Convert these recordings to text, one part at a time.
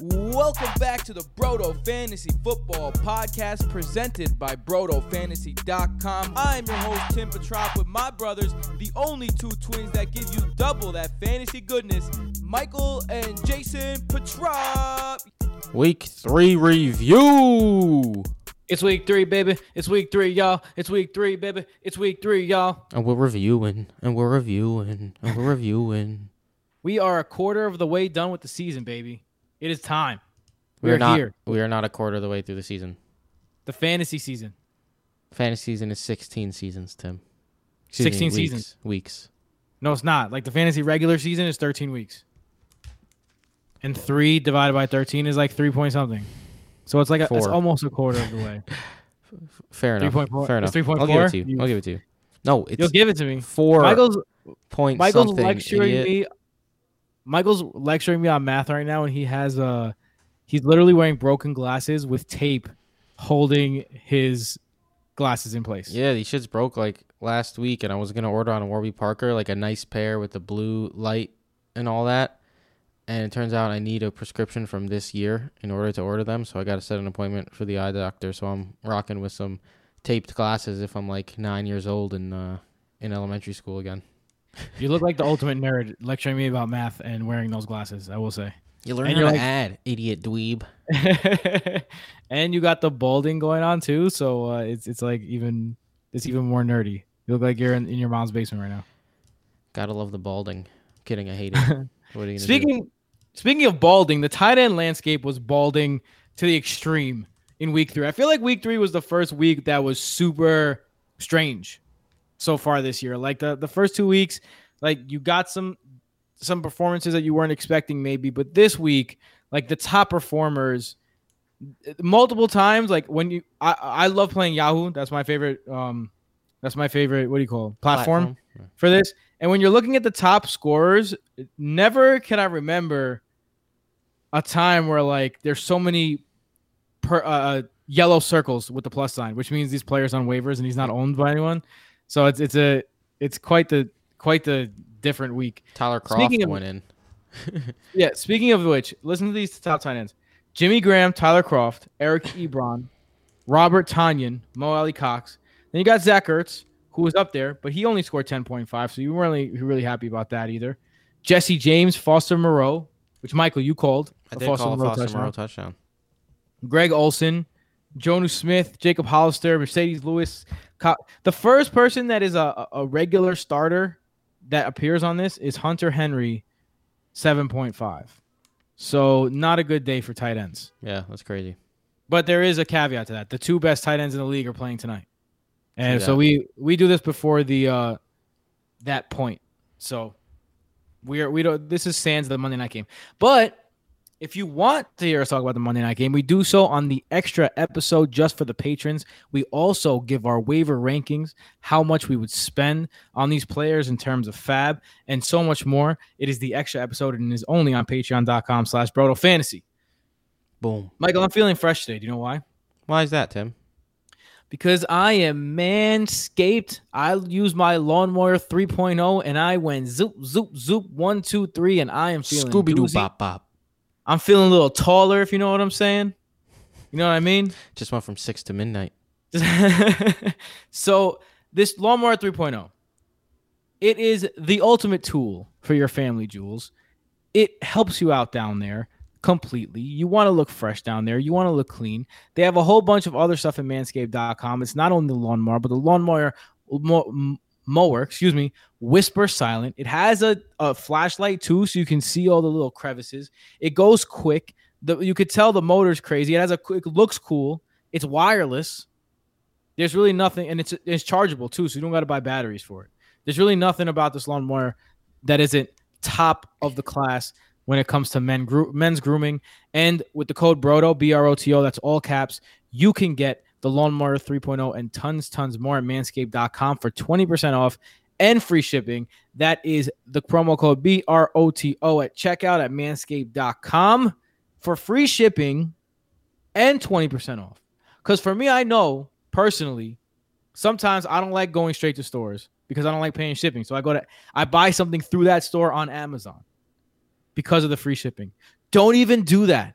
Welcome back to the Broto Fantasy Football Podcast presented by BrotoFantasy.com. I'm your host, Tim Petrop, with my brothers, the only two twins that give you double that fantasy goodness, Michael and Jason Petrop. Week three review. It's week three, baby. It's week three, y'all. It's week three, baby. It's week three, y'all. And we're reviewing, and we're reviewing, and we're reviewing. We are a quarter of the way done with the season, baby. It is time. We We're not. here. We are not a quarter of the way through the season. The fantasy season. Fantasy season is sixteen seasons, Tim. 16 weeks, seasons. Weeks. No, it's not. Like the fantasy regular season is 13 weeks. And three divided by 13 is like three point something. So it's like a, it's almost a quarter of the way. Fair enough. 3.4 Fair enough. I'll give it to you. I'll give it to you. No, it's You'll give it to me. four Michael's point Michael's something. lecturing idiot. me. Michael's lecturing me on math right now, and he has uh he's literally wearing broken glasses with tape holding his glasses in place. Yeah, these shits broke like last week, and I was gonna order on Warby Parker like a nice pair with the blue light and all that. And it turns out I need a prescription from this year in order to order them, so I got to set an appointment for the eye doctor. So I'm rocking with some taped glasses if I'm like nine years old and uh, in elementary school again. You look like the ultimate nerd lecturing me about math and wearing those glasses. I will say. You learn And how to like- add, idiot dweeb. and you got the balding going on too, so uh, it's it's like even it's even more nerdy. You look like you're in, in your mom's basement right now. Gotta love the balding. Kidding, I hate it. what are you gonna do? Speaking speaking of balding, the tight end landscape was balding to the extreme in week three. I feel like week three was the first week that was super strange so far this year. Like the, the first two weeks, like you got some some performances that you weren't expecting maybe, but this week, like the top performers multiple times, like when you I I love playing Yahoo. That's my favorite um that's my favorite what do you call it? platform for this. And when you're looking at the top scorers, never can I remember a time where like there's so many per, uh, yellow circles with the plus sign, which means these players on waivers and he's not owned by anyone. So it's it's a it's quite the quite the different week. Tyler Kroft Speaking of- went in. Yeah. Speaking of which, listen to these top tight ends: Jimmy Graham, Tyler Kroft, Eric Ebron, Robert Tonyan, Mo Alie-Cox. Then you got Zach Ertz, who was up there, but he only scored 10.5, so you weren't really, really happy about that either. Jesse James, Foster Moreau, which Michael you called I did call a Moreau Foster touchdown. Moreau touchdown. Greg Olsen, Jonnu Smith, Jacob Hollister, Marcedes Lewis. The first person that is a, a regular starter that appears on this is Hunter Henry, 7.5. So not a good day for tight ends. Yeah, that's crazy. But there is a caveat to that. The two best tight ends in the league are playing tonight. And so we we do this before the uh that point. So we are we don't this is sans the Monday night game. But if you want to hear us talk about the Monday night game, we do so on the extra episode just for the patrons. We also give our waiver rankings, how much we would spend on these players in terms of FAAB, and so much more. It is the extra episode and is only on patreon.com slash broto fantasy. Boom. Michael, I'm feeling fresh today. Do you know why? Why is that, Tim? because I am manscaped. I use my lawnmower 3.0 and I went zoop, zoop, zoop, one, two, three, and I am feeling Scooby Doo bop bop. I'm feeling a little taller, if you know what I'm saying. You know what I mean? Just went from six to midnight. so this lawnmower 3.0, it is the ultimate tool for your family jewels. It helps you out down there completely. You want to look fresh down there. You want to look clean. They have a whole bunch of other stuff at manscaped.com. It's not only the lawnmower, but the lawnmower mower, excuse me, whisper silent. It has a, a flashlight too, so you can see all the little crevices. It goes quick. The, you could tell the motor's crazy. It has a quick, looks cool. It's wireless. There's really nothing, and it's it's chargeable too, so you don't got to buy batteries for it. There's really nothing about this lawnmower that isn't top of the class when it comes to men gro- men's grooming. And with the code BROTO, B R O T O, that's all caps, you can get the lawnmower 3.0 and tons, tons more at manscaped.com for 20% off and free shipping. That is the promo code B R O T O at checkout at manscaped.com for free shipping and 20% off. Because for me, I know personally, sometimes I don't like going straight to stores because I don't like paying shipping. So I go to I buy something through that store on Amazon because of the free shipping. Don't even do that.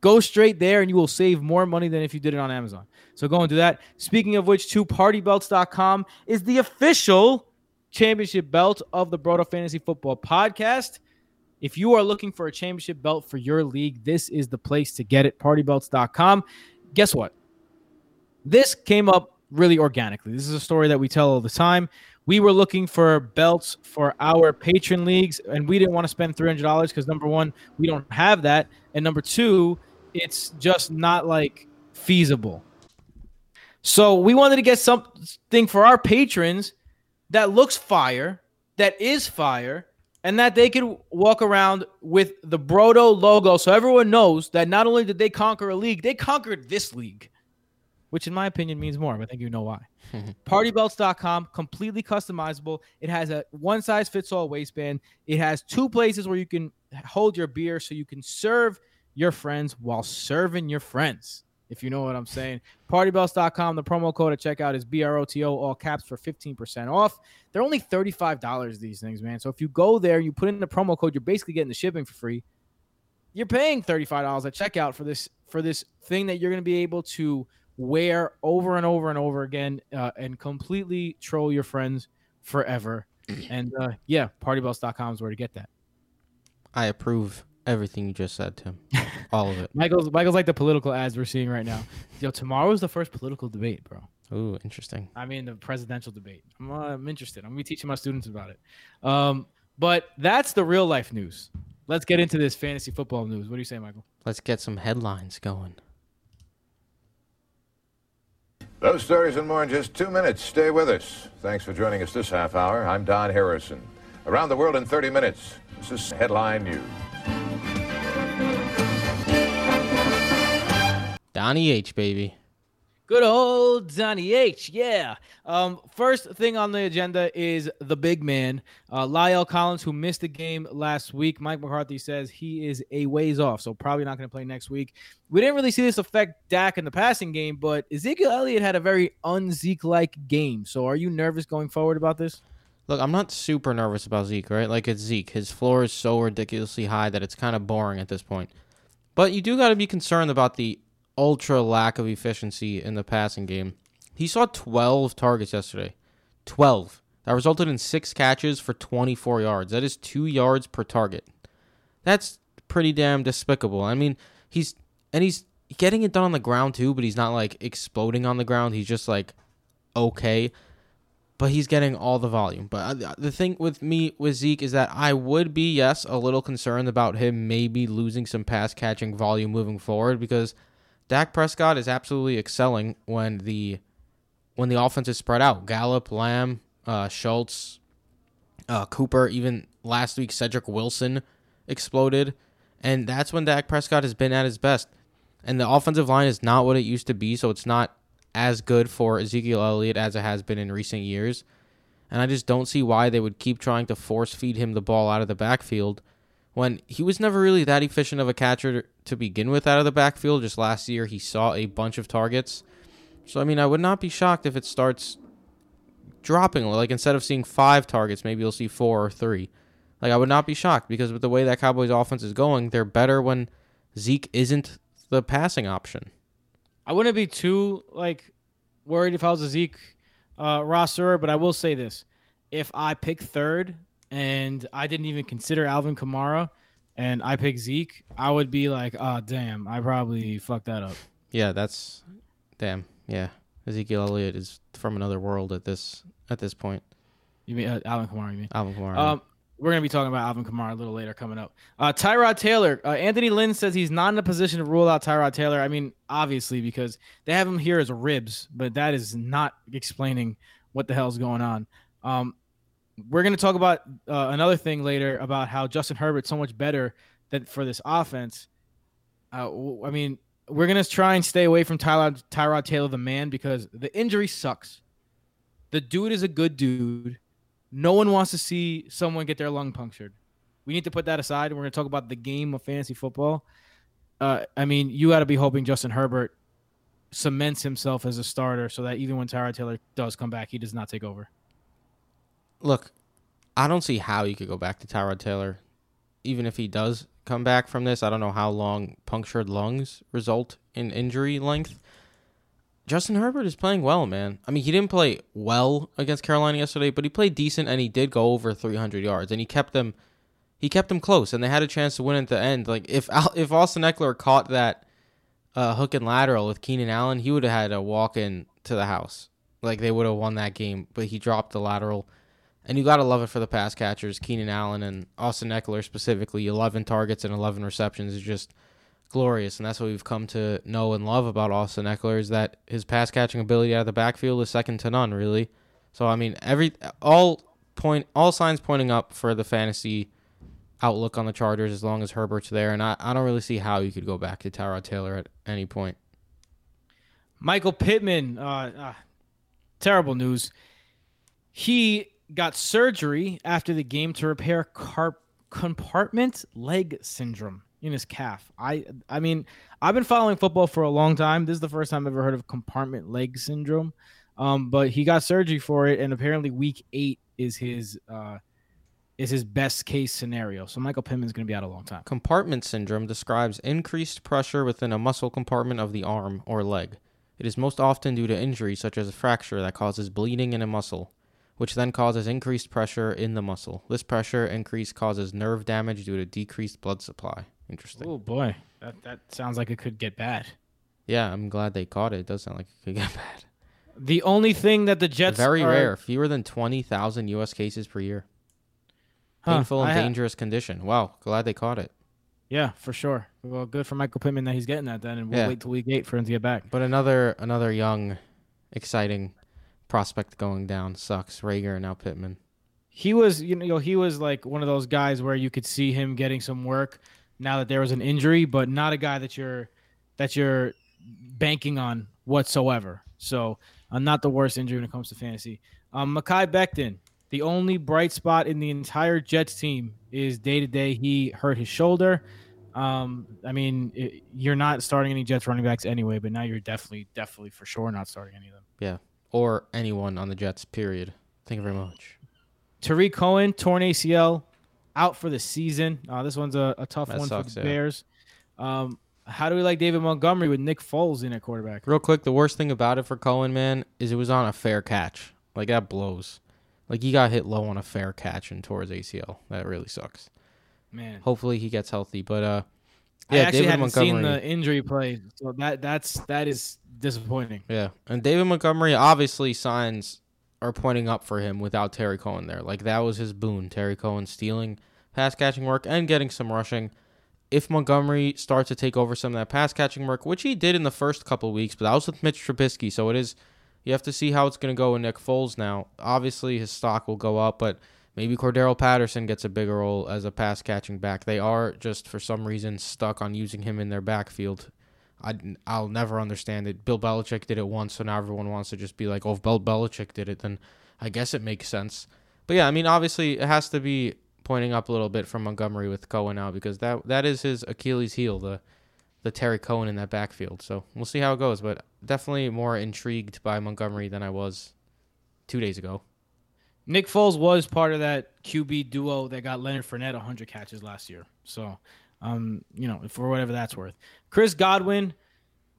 Go straight there and you will save more money than if you did it on Amazon. So go and do that. Speaking of which, too, partybelts.com is the official championship belt of the Broto Fantasy Football Podcast. If you are looking for a championship belt for your league, this is the place to get it. Partybelts.com. Guess what? This came up really organically. This is a story that we tell all the time. We were looking for belts for our patron leagues, and we didn't want to spend $300 because number one, we don't have that. And number two, it's just not like feasible. So we wanted to get something for our patrons that looks fire, that is fire, and that they could walk around with the Broto logo so everyone knows that not only did they conquer a league, they conquered this league, which in my opinion means more, but I think you know why. Partybelts.com, completely customizable. It has a one size fits all waistband. It has two places where you can hold your beer so you can serve your friends while serving your friends. If you know what I'm saying, partybelts.com. The promo code at checkout is BROTO, all caps for 15% off. They're only $35, these things, man. So if you go there, you put in the promo code, you're basically getting the shipping for free. You're paying $35 at checkout for this for this thing that you're going to be able to wear over and over and over again uh, and completely troll your friends forever. And uh, yeah, partybelts.com is where to get that. I approve everything you just said, Tim. All of it. Michael's Michael's like the political ads we're seeing right now. Yo, tomorrow is the first political debate, bro. Ooh, interesting. I mean, the presidential debate. I'm, uh, I'm interested. I'm gonna be teaching my students about it. Um, but that's the real life news. Let's get into this fantasy football news. What do you say, Michael? Let's get some headlines going. Those stories and more in just two minutes. Stay with us. Thanks for joining us this half hour. I'm Don Harrison. Around the world in 30 minutes. This is Headline News. Donnie H, baby. Good old Donnie H. Yeah. Um, first thing on the agenda is the big man, uh, La'el Collins, who missed the game last week. Mike McCarthy says he is a ways off, so probably not going to play next week. We didn't really see this affect Dak in the passing game, but Ezekiel Elliott had a very un-Zeke like game. So are you nervous going forward about this? Look, I'm not super nervous about Zeke, right? Like it's Zeke. His floor is so ridiculously high that it's kind of boring at this point. But you do got to be concerned about the ultra lack of efficiency in the passing game. He saw 12 targets yesterday. 12. That resulted in six catches for 24 yards. That is two yards per target. That's pretty damn despicable. I mean, he's and he's getting it done on the ground too, but he's not like exploding on the ground. He's just like okay, but he's getting all the volume. But uh, the thing with me with Zeke is that I would be yes a little concerned about him maybe losing some pass catching volume moving forward because Dak Prescott is absolutely excelling when the when the offense is spread out. Gallup, Lamb, uh, Schultz, uh, Cooper, even last week Cedric Wilson exploded, and that's when Dak Prescott has been at his best. And the offensive line is not what it used to be, so it's not as good for Ezekiel Elliott as it has been in recent years. And I just don't see why they would keep trying to force feed him the ball out of the backfield when he was never really that efficient of a catcher to begin with out of the backfield. Just last year, he saw a bunch of targets. So, I mean, I would not be shocked if it starts dropping. Like, instead of seeing five targets, maybe you'll see four or three. Like, I would not be shocked because with the way that Cowboys offense is going, they're better when Zeke isn't the passing option. I wouldn't be too, like, worried if I was a Zeke uh, roster, but I will say this. If I pick third and I didn't even consider Alvin Kamara, and I pick Zeke, I would be like, oh damn, I probably fucked that up. Yeah, that's damn. Yeah, Ezekiel Elliott is from another world at this at this point. You mean uh, Alvin Kamara? You mean Alvin Kamara? Um, we're gonna be talking about Alvin Kamara a little later coming up. Uh, Tyrod Taylor. Uh, Anthony Lynn says he's not in a position to rule out Tyrod Taylor. I mean, obviously because they have him here as ribs, but that is not explaining what the hell's going on. Um, we're going to talk about uh, another thing later about how Justin Herbert's so much better than for this offense. Uh, I mean, we're going to try and stay away from Tyrod, Tyrod Taylor, the man, because the injury sucks. The dude is a good dude. No one wants to see someone get their lung punctured. We need to put that aside. We're going to talk about the game of fantasy football. Uh, I mean, you got to be hoping Justin Herbert cements himself as a starter so that even when Tyrod Taylor does come back, he does not take over look, I don't see how you could go back to Tyrod Taylor even if he does come back from this, I don't know how long punctured lungs result in injury length. Justin Herbert is playing well, man. I mean, he didn't play well against Carolina yesterday, but he played decent and he did go over 300 yards and he kept them he kept them close and they had a chance to win at the end. Like if if Austin Ekeler caught that uh, hook and lateral with Keenan Allen, he would have had a walk in to the house. Like they would have won that game, but he dropped the lateral. And you got to love it for the pass catchers, Keenan Allen and Austin Ekeler specifically. 11 targets and 11 receptions is just glorious. And that's what we've come to know and love about Austin Ekeler is that his pass catching ability out of the backfield is second to none, really. So I mean, every all point all signs pointing up for the fantasy outlook on the Chargers as long as Herbert's there, and I, I don't really see how you could go back to Tyrod Taylor at any point. Michael Pittman, uh, uh, terrible news. He got surgery after the game to repair car- compartment leg syndrome in his calf. I I mean, I've been following football for a long time. This is the first time I've ever heard of compartment leg syndrome. Um, but he got surgery for it, and apparently week eight is his uh, is his best case scenario. So Michael Pittman's going to be out a long time. Compartment syndrome describes increased pressure within a muscle compartment of the arm or leg. It is most often due to injury such as a fracture that causes bleeding in a muscle, which then causes increased pressure in the muscle. This pressure increase causes nerve damage due to decreased blood supply. Interesting. Oh boy, that that sounds like it could get bad. Yeah, I'm glad they caught it. It does sound like it could get bad. The only thing that the Jets Very are- rare, fewer than 20,000 US cases per year. Huh, Painful and I ha- dangerous condition. Wow, glad they caught it. Yeah, for sure. Well, good for Michael Pittman that he's getting that then, and we'll Yeah. wait till week eight for him to get back. But another another young, exciting prospect going down sucks. Reagor and now Pittman. He was, you know, he was like one of those guys where you could see him getting some work now that there was an injury, but not a guy that you're that you're banking on whatsoever. So, uh, not the worst injury when it comes to fantasy. Um, Mekhi Becton, the only bright spot in the entire Jets team is day to day. He hurt his shoulder. Um, I mean, it, you're not starting any Jets running backs anyway, but now you're definitely, definitely for sure not starting any of them. Yeah. Or anyone on the Jets, period. Thank you very much. Tarik Cohen, torn ACL, out for the season. Uh, this one's a, a tough That one sucks, for yeah. the Bears. Um, how do we like David Montgomery with Nick Foles in at quarterback? Real quick, the worst thing about it for Cohen, man, is it was on a fair catch. Like that blows. Like he got hit low on a fair catch and tore his ACL. That really sucks. Man, Hopefully he gets healthy. But uh I actually David hadn't seen the injury play, so that that's that is disappointing. Yeah, and David Montgomery obviously signs are pointing up for him without Terry Cohen there. Like that was his boon. Terry Cohen stealing pass catching work and getting some rushing. If Montgomery starts to take over some of that pass catching work, which he did in the first couple weeks, but that was with Mitch Trubisky, so it is. You have to see how it's going to go with Nick Foles now. Obviously, his stock will go up, but maybe Cordarrelle Patterson gets a bigger role as a pass catching back. They are just for some reason stuck on using him in their backfield. I, I'll never understand it. Bill Belichick did it once, so now everyone wants to just be like, oh, if Bill Belichick did it, then I guess it makes sense. But yeah, I mean, obviously, it has to be pointing up a little bit from Montgomery with Cohen out because that that is his Achilles heel, the the Terry Cohen in that backfield. So we'll see how it goes, but definitely more intrigued by Montgomery than I was two days ago. Nick Foles was part of that QB duo that got Leonard Fournette 100 catches last year. So, um, you know, for whatever that's worth. Chris Godwin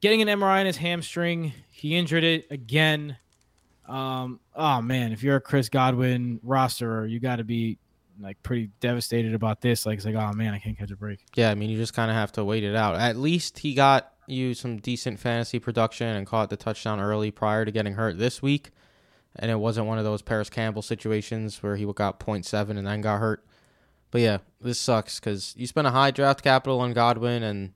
getting an MRI in his hamstring. He injured it again. Um, oh man, if you're a Chris Godwin rosterer, you got to be like pretty devastated about this. Like it's like, oh man, I can't catch a break. Yeah, I mean, you just kind of have to wait it out. At least he got you some decent fantasy production and caught the touchdown early prior to getting hurt this week. And it wasn't one of those Parris Campbell situations where he got 0.7 and then got hurt. But yeah, this sucks because you spent a high draft capital on Godwin and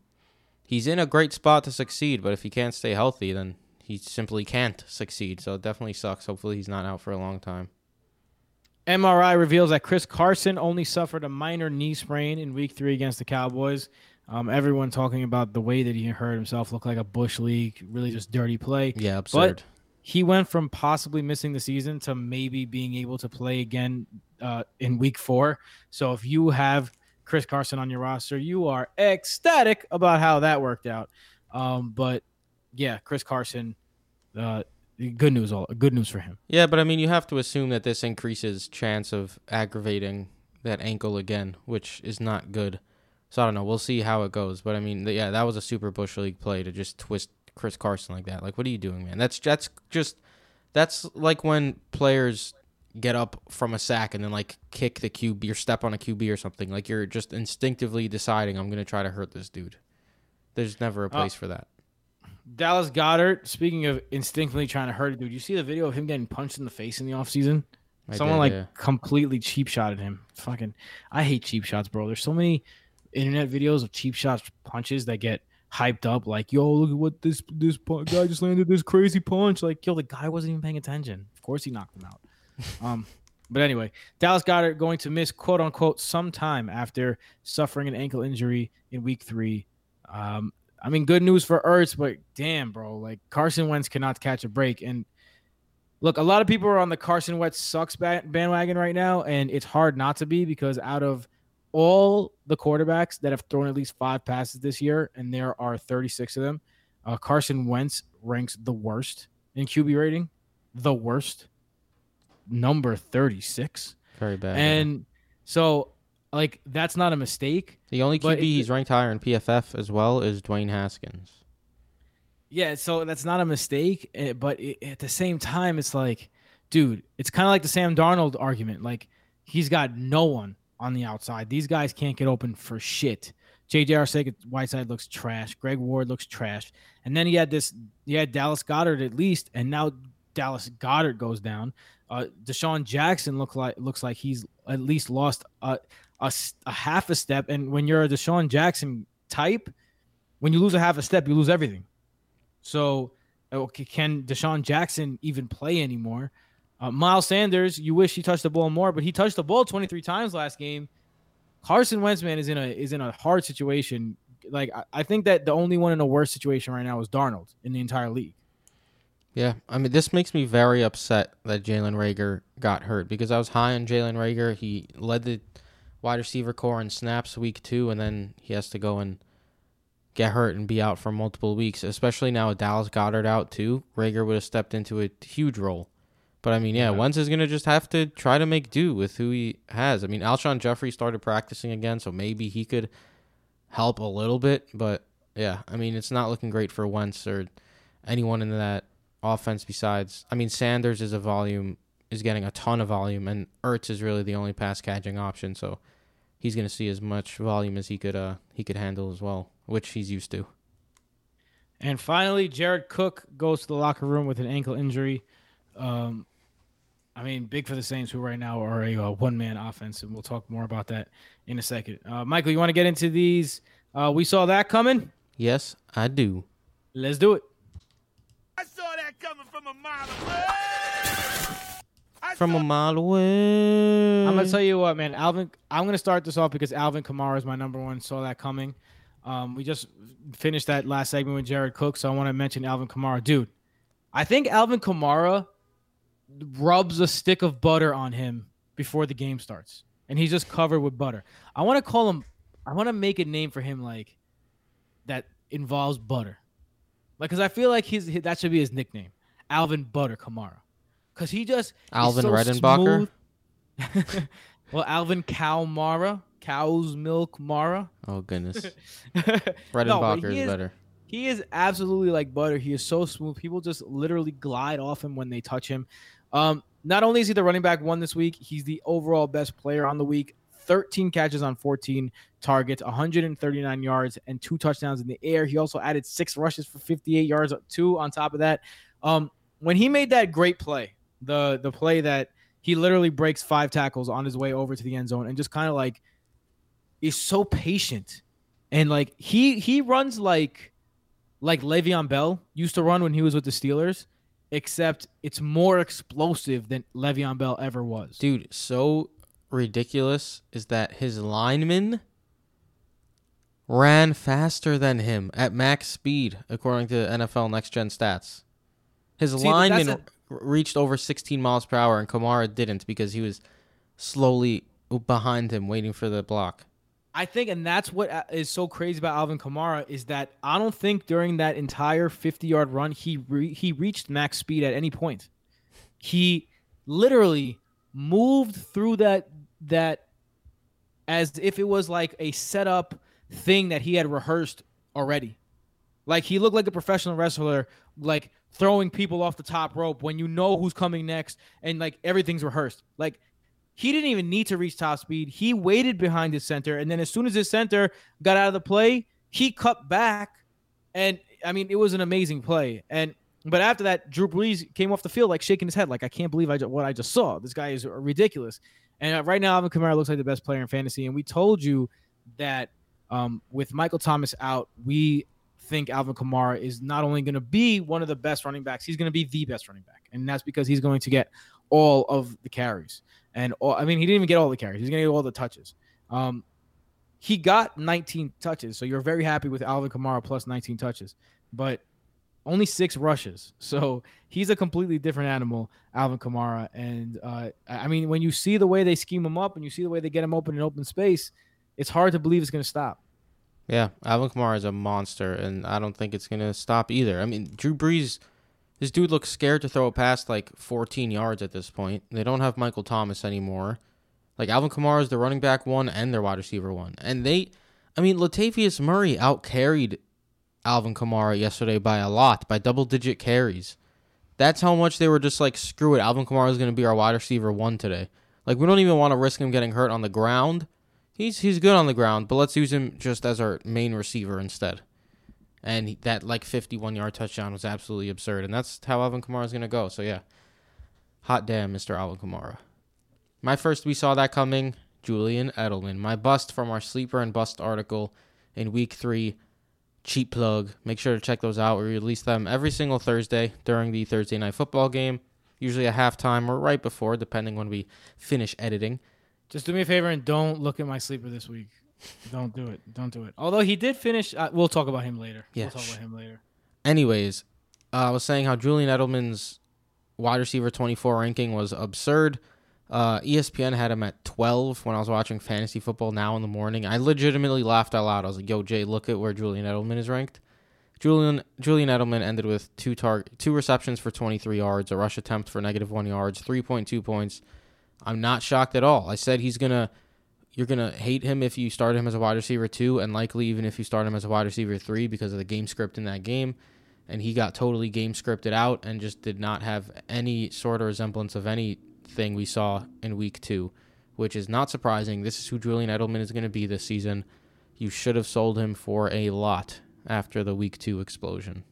he's in a great spot to succeed. But if he can't stay healthy, then he simply can't succeed. So it definitely sucks. Hopefully, he's not out for a long time. MRI reveals that Chris Carson only suffered a minor knee sprain in Week Three against the Cowboys. Um, everyone talking about the way that he hurt himself looked like a bush league, really just dirty play. Yeah, absurd. But he went from possibly missing the season to maybe being able to play again uh, in Week Four. So if you have Chris Carson on your roster, you are ecstatic about how that worked out. Um, but yeah, Chris Carson, uh, good news. All good news for him. Yeah, but I mean, you have to assume that this increases chance of aggravating that ankle again, which is not good. So I don't know. We'll see how it goes. But I mean, yeah, that was a super bush league play to just twist Chris Carson like that. Like, what are you doing, man? That's that's just that's like when players get up from a sack and then like kick the QB or step on a QB or something. Like you're just instinctively deciding I'm gonna try to hurt this dude. There's never a uh, place for that. Dallas Goedert, speaking of instinctively trying to hurt a dude, you see the video of him getting punched in the face in the offseason? I Someone did, like yeah. completely cheap shotted him. Fucking, I hate cheap shots, bro. There's so many internet videos of cheap shots punches that get hyped up. Like, yo, look at what this this guy just landed this crazy punch. Like, yo, the guy wasn't even paying attention. Of course, he knocked him out. um, but anyway, Dallas Goedert going to miss quote unquote some time after suffering an ankle injury in week three. Um, I mean, good news for Ertz, but damn, bro, like Carson Wentz cannot catch a break. And look, a lot of people are on the Carson Wentz sucks bandwagon right now, and it's hard not to be because out of all the quarterbacks that have thrown at least five passes this year, and there are 36 of them, uh, Carson Wentz ranks the worst in QB rating, the worst, number 36. Very bad. And so, like, that's not a mistake. the only QB it- he's ranked higher in PFF as well is Dwayne Haskins. Yeah, so that's not a mistake, eh, but i at the same time, it's like, dude, it's kind of like the Sam Darnold argument. Like, he's got no one on the outside. These guys can't get open for shit. J.J. Arcega Whiteside looks trash. Greg Ward looks trash. And then he had this, he had Dallas Goedert at least, and now Dallas Goedert goes down. Uh, DeSean Jackson look like looks like he's at least lost a half a step. And when you're a DeSean Jackson type, when you lose a half a step, you lose everything. So, okay, can DeSean Jackson even play anymore? Uh, Miles Sanders, you wish he touched the ball more, but he touched the ball 23 times last game. Carson Wentz, man, is in a is in a hard situation. Like I, I think that the only one in a worse situation right now is Darnold in the entire league. Yeah, I mean, this makes me very upset that Jalen Reagor got hurt because I was high on Jalen Reagor. He led the wide receiver corps in snaps week two, and then he has to go and get hurt and be out for multiple weeks. Especially now with Dallas Goedert out too, Reagor would have stepped into a huge role. But I mean, yeah, Yeah. Wentz is gonna just have to try to make do with who he has. I mean, Alshon Jeffery started practicing again, so maybe he could help a little bit. But yeah, I mean, it's not looking great for Wentz or anyone in that offense besides I mean Sanders is a volume is getting a ton of volume and Ertz is really the only pass catching option so he's going to see as much volume as he could uh he could handle as well which he's used to. And finally, Jared Cook goes to the locker room with an ankle injury. Um, I mean, big for the Saints, who right now are a uh, one man offense, and we'll talk more about that in a second. Uh, Michael, you want to get into these? Uh, we saw that coming. Yes, I do. Let's do it. I saw that coming from a mile away. I From saw a mile away. I'm gonna tell you what, man. Alvin, I'm gonna start this off because Alvin Kamara is my number one. Saw that coming. Um, we just finished that last segment with Jared Cook, so I want to mention Alvin Kamara, dude. I think Alvin Kamara rubs a stick of butter on him before the game starts, and he's just covered with butter. I want to call him. I want to make a name for him like that involves butter, like because I feel like his that should be his nickname, Alvin Butter Kamara, because he just Alvin so Redenbacher? well, Alvin Cow Mara, cow's milk Mara. Oh goodness. No, but Redenbacher is better. He is absolutely like butter. He is so smooth. People just literally glide off him when they touch him. Um, not only is he the running back one this week, he's the overall best player on the week. 13 catches on 14 targets, 139 yards, and two touchdowns in the air. He also added six rushes for 58 yards, two on top of that. Um, when he made that great play, the the play that he literally breaks five tackles on his way over to the end zone and just kind of like is so patient and like he he runs like like Le'Veon Bell used to run when he was with the Steelers, except it's more explosive than Le'Veon Bell ever was. Dude, so ridiculous is that his lineman ran faster than him at max speed, according to NFL Next Gen Stats. His See, lineman r- reached over 16 miles per hour, and Kamara didn't because he was slowly behind him, waiting for the block. I think, and that's what uh, so crazy about Alvin Kamara is that I don't think during that entire 50 yard run he re- he reached max speed at any point. He literally moved through that that as if it was like a setup thing that he had rehearsed already. Like he looked like a professional wrestler, like throwing people off the top rope when you know who's coming next and like everything's rehearsed. Like he didn't even need to reach top speed. He waited behind his center, and then as soon as his center got out of the play, he cut back, and I mean it was an amazing play. And but after that, Drew Brees came off the field like shaking his head, like I can't believe I what I just saw. This guy is ridiculous. And uh, right now, Alvin Kamara looks like the best player in fantasy. And we told you that um, with Michael Thomas out, we think Alvin Kamara is not only going to be one of the best running backs, he's going to be the best running back, and that's because he's going to get all of the carries. And all, I mean, he didn't even get all the carries; he's going to get all the touches. Um, he got 19 touches, so you're very happy with Alvin Kamara plus 19 touches, but only six rushes. So he's a completely different animal, Alvin Kamara. And uh, I mean, when you see the way they scheme him up and you see the way they get him open in open space, it's hard to believe it's going to stop. Yeah, Alvin Kamara is a monster, and I don't think it's gonna stop either. I mean, Drew Brees, this dude looks scared to throw a pass like 14 yards at this point. They don't have Michael Thomas anymore. Like Alvin Kamara is the running back one and their wide receiver one, and they, I mean, Latavius Murray out carried Alvin Kamara yesterday by a lot, by double digit carries. That's how much they were just like, screw it, Alvin Kamara is gonna be our wide receiver one today. Like we don't even want to risk him getting hurt on the ground. He's he's good on the ground, but let's use him just as our main receiver instead. And that like 51 yard touchdown was absolutely absurd, and that's how Alvin Kamara is gonna go. So yeah, hot damn, Mr. Alvin Kamara. My first we saw that coming. Julian Edelman, my bust from our sleeper and bust article in week three. Cheap plug. Make sure to check those out. We release them every single Thursday during the Thursday night football game, usually at halftime or right before, depending when we finish editing. Just do me a favor and don't look at my sleeper this week. Don't do it. Don't do it. Although he did finish, uh, we'll talk about him later. Yeah, we'll talk about him later. Anyways, uh, I was saying how Julian Edelman's wide receiver 24 ranking was absurd. Uh, ESPN had him at 12 when I was watching fantasy football now in the morning. I legitimately laughed out loud. I was like, "Yo, Jay, look at where Julian Edelman is ranked." Julian Julian Edelman ended with two tar- two receptions for 23 yards, a rush attempt for negative one yards, 3.2 points. I'm not shocked at all. I said he's gonna. You're gonna hate him if you start him as a wide receiver two, and likely even if you start him as a wide receiver three because of the game script in that game. And he got totally game scripted out and just did not have any sort of resemblance of anything we saw in week two, which is not surprising. This is who Julian Edelman is going to be this season. You should have sold him for a lot after the week two explosion.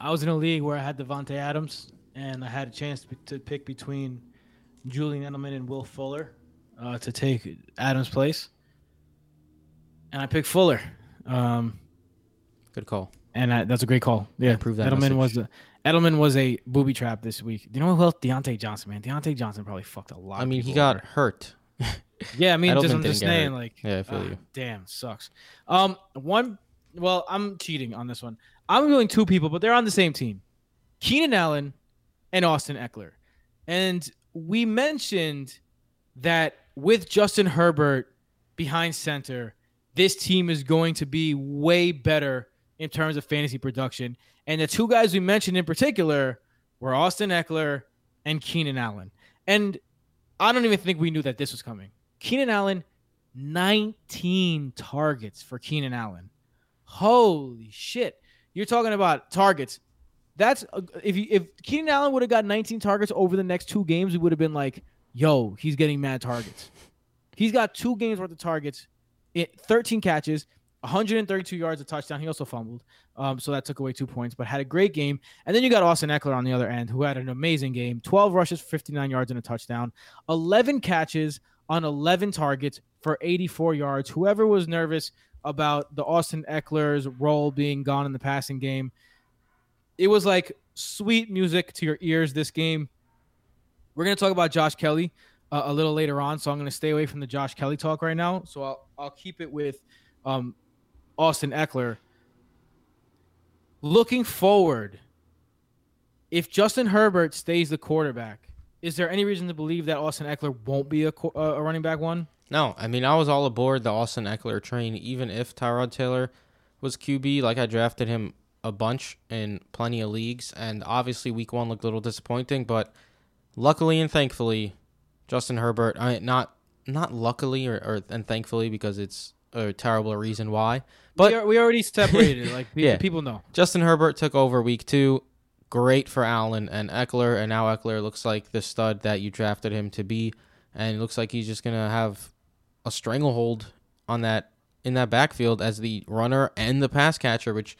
I was in a league where I had Davante Adams, and I had a chance to, to pick between Julian Edelman and Will Fuller uh, to take Adams' place, and I picked Fuller. Um, Good call. and I, that's a great call. Yeah, approve that Edelman message. was a, Edelman was a booby trap this week. Do you know who else? Diontae Johnson, man. Diontae Johnson probably fucked a lot. I mean, he got over. hurt. Yeah, I mean, Edelman just, I'm just saying, like, Yeah, I feel ah, you. Damn, sucks. Um, one. Well, I'm cheating on this one. I'm going two people, but they're on the same team: Keenan Allen and Austin Ekeler. And we mentioned that with Justin Herbert behind center, this team is going to be way better in terms of fantasy production. And the two guys we mentioned in particular were Austin Ekeler and Keenan Allen. And I don't even think we knew that this was coming. Keenan Allen, 19 targets for Keenan Allen. Holy shit. You're talking about targets. That's uh, if you, if Keenan Allen would have got 19 targets over the next two games, we would have been like, "Yo, he's getting mad targets." He's got two games worth of targets, it, 13 catches, 132 yards, a touchdown. He also fumbled, um, so that took away two points, but had a great game. And then you got Austin Ekeler on the other end, who had an amazing game 12 rushes 59 yards and a touchdown, 11 catches on 11 targets for 84 yards. Whoever was nervous about the Austin Ekeler's role being gone in the passing game, it was like sweet music to your ears this game. We're going to talk about Josh Kelley uh, a little later on, so I'm going to stay away from the Josh Kelley talk right now. So I'll I'll keep it with um, Austin Ekeler. Looking forward, if Justin Herbert stays the quarterback, is there any reason to believe that Austin Ekeler won't be a, uh, a running back one? No, I mean I was all aboard the Austin Ekeler train, even if Tyrod Taylor was QB. Like I drafted him a bunch in plenty of leagues, and obviously Week One looked a little disappointing, but luckily and thankfully, Justin Herbert. I not not luckily or, or and thankfully because it's a terrible reason why. But we, are, we already separated. Like Yeah. people know. Justin Herbert took over week two. Great for Allen and Ekeler, and now Ekeler looks like the stud that you drafted him to be, and it looks like he's just gonna have a stranglehold on that in that backfield as the runner and the pass catcher, which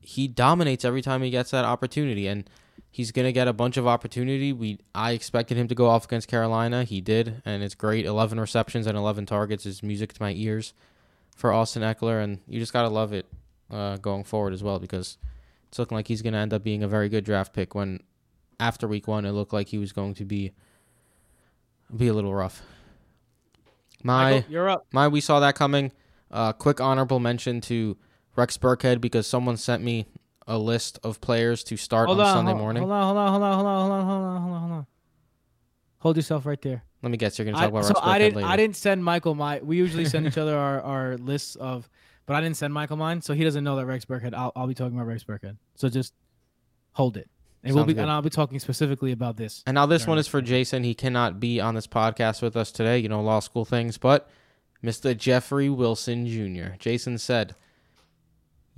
he dominates every time he gets that opportunity, and he's gonna get a bunch of opportunity. We I expected him to go off against Carolina, he did, and it's great. Eleven receptions and eleven targets is music to my ears for Austin Ekeler, and you just gotta love it uh, going forward as well because it's looking like he's going to end up being a very good draft pick when after week one it looked like he was going to be be a little rough. My Michael, you're up. my we saw that coming. Uh, quick honorable mention to Rex Burkhead because someone sent me a list of players to start Hold on on, Sunday hold, morning. Hold on, hold on, hold on, hold on, hold on, hold on, hold on, hold on. Hold yourself right there. Let me guess, you're going to I, talk about so Rex Burkhead I didn't. later. I didn't send Michael my. We usually send each other our, our lists of, but I didn't send Michael mine, so he doesn't know that Rex Burkhead. I'll, I'll be talking about Rex Burkhead. So just hold it, and we'll be good. and I'll be talking specifically about this. And now this one is for Jason. He cannot be on this podcast with us today, you know, law school things, but Mr. Jeffrey Wilson Jr. Jason said,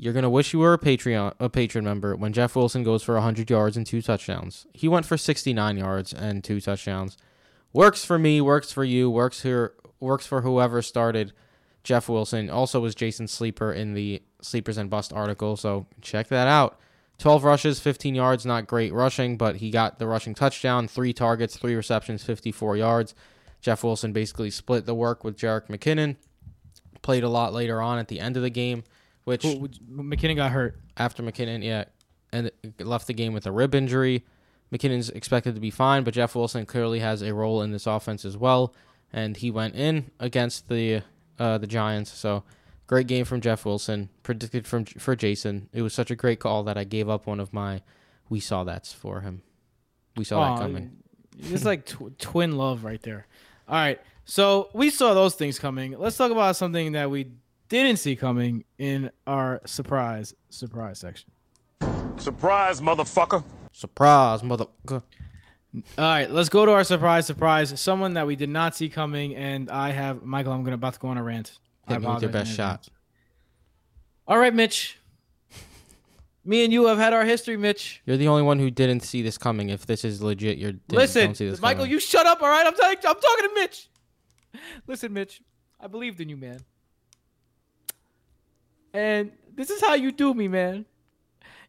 "You're gonna wish you were a Patreon a patron member when Jeff Wilson goes for 100 yards and two touchdowns. He went for 69 yards and two touchdowns. Works for me, works for you, works here, works for whoever started Jeff Wilson. Also was Jason's sleeper in the sleepers and bust article, so check that out." 12 rushes, 15 yards, not great rushing, but he got the rushing touchdown, three targets, three receptions, 54 yards. Jeff Wilson basically split the work with Jerick McKinnon. Played a lot later on at the end of the game, which McKinnon got hurt. after McKinnon, yeah, and left the game with a rib injury. McKinnon's expected to be fine, but Jeff Wilson clearly has a role in this offense as well, and he went in against the uh, the Giants. So great game from Jeff Wilson. Predicted from for Jason. It was such a great call that I gave up one of my we saw that's for him. We saw Aw, that coming. It's like tw- twin love right there. All right, so we saw those things coming. Let's talk about something that we didn't see coming in our surprise surprise section. Surprise, motherfucker. Surprise, mother. All right, let's go to our surprise surprise. Someone that we did not see coming, and I have Michael. I'm gonna about to go on a rant. I Hit me with your best shot. All right, Mitch. Me and you have had our history, Mitch. You're the only one who didn't see this coming. If this is legit, you're didn't- Listen, don't see this Michael, coming. you shut up. All right, I'm telling. I'm talking to Mitch. Listen, Mitch. I believed in you, man. And this is how you do me, man.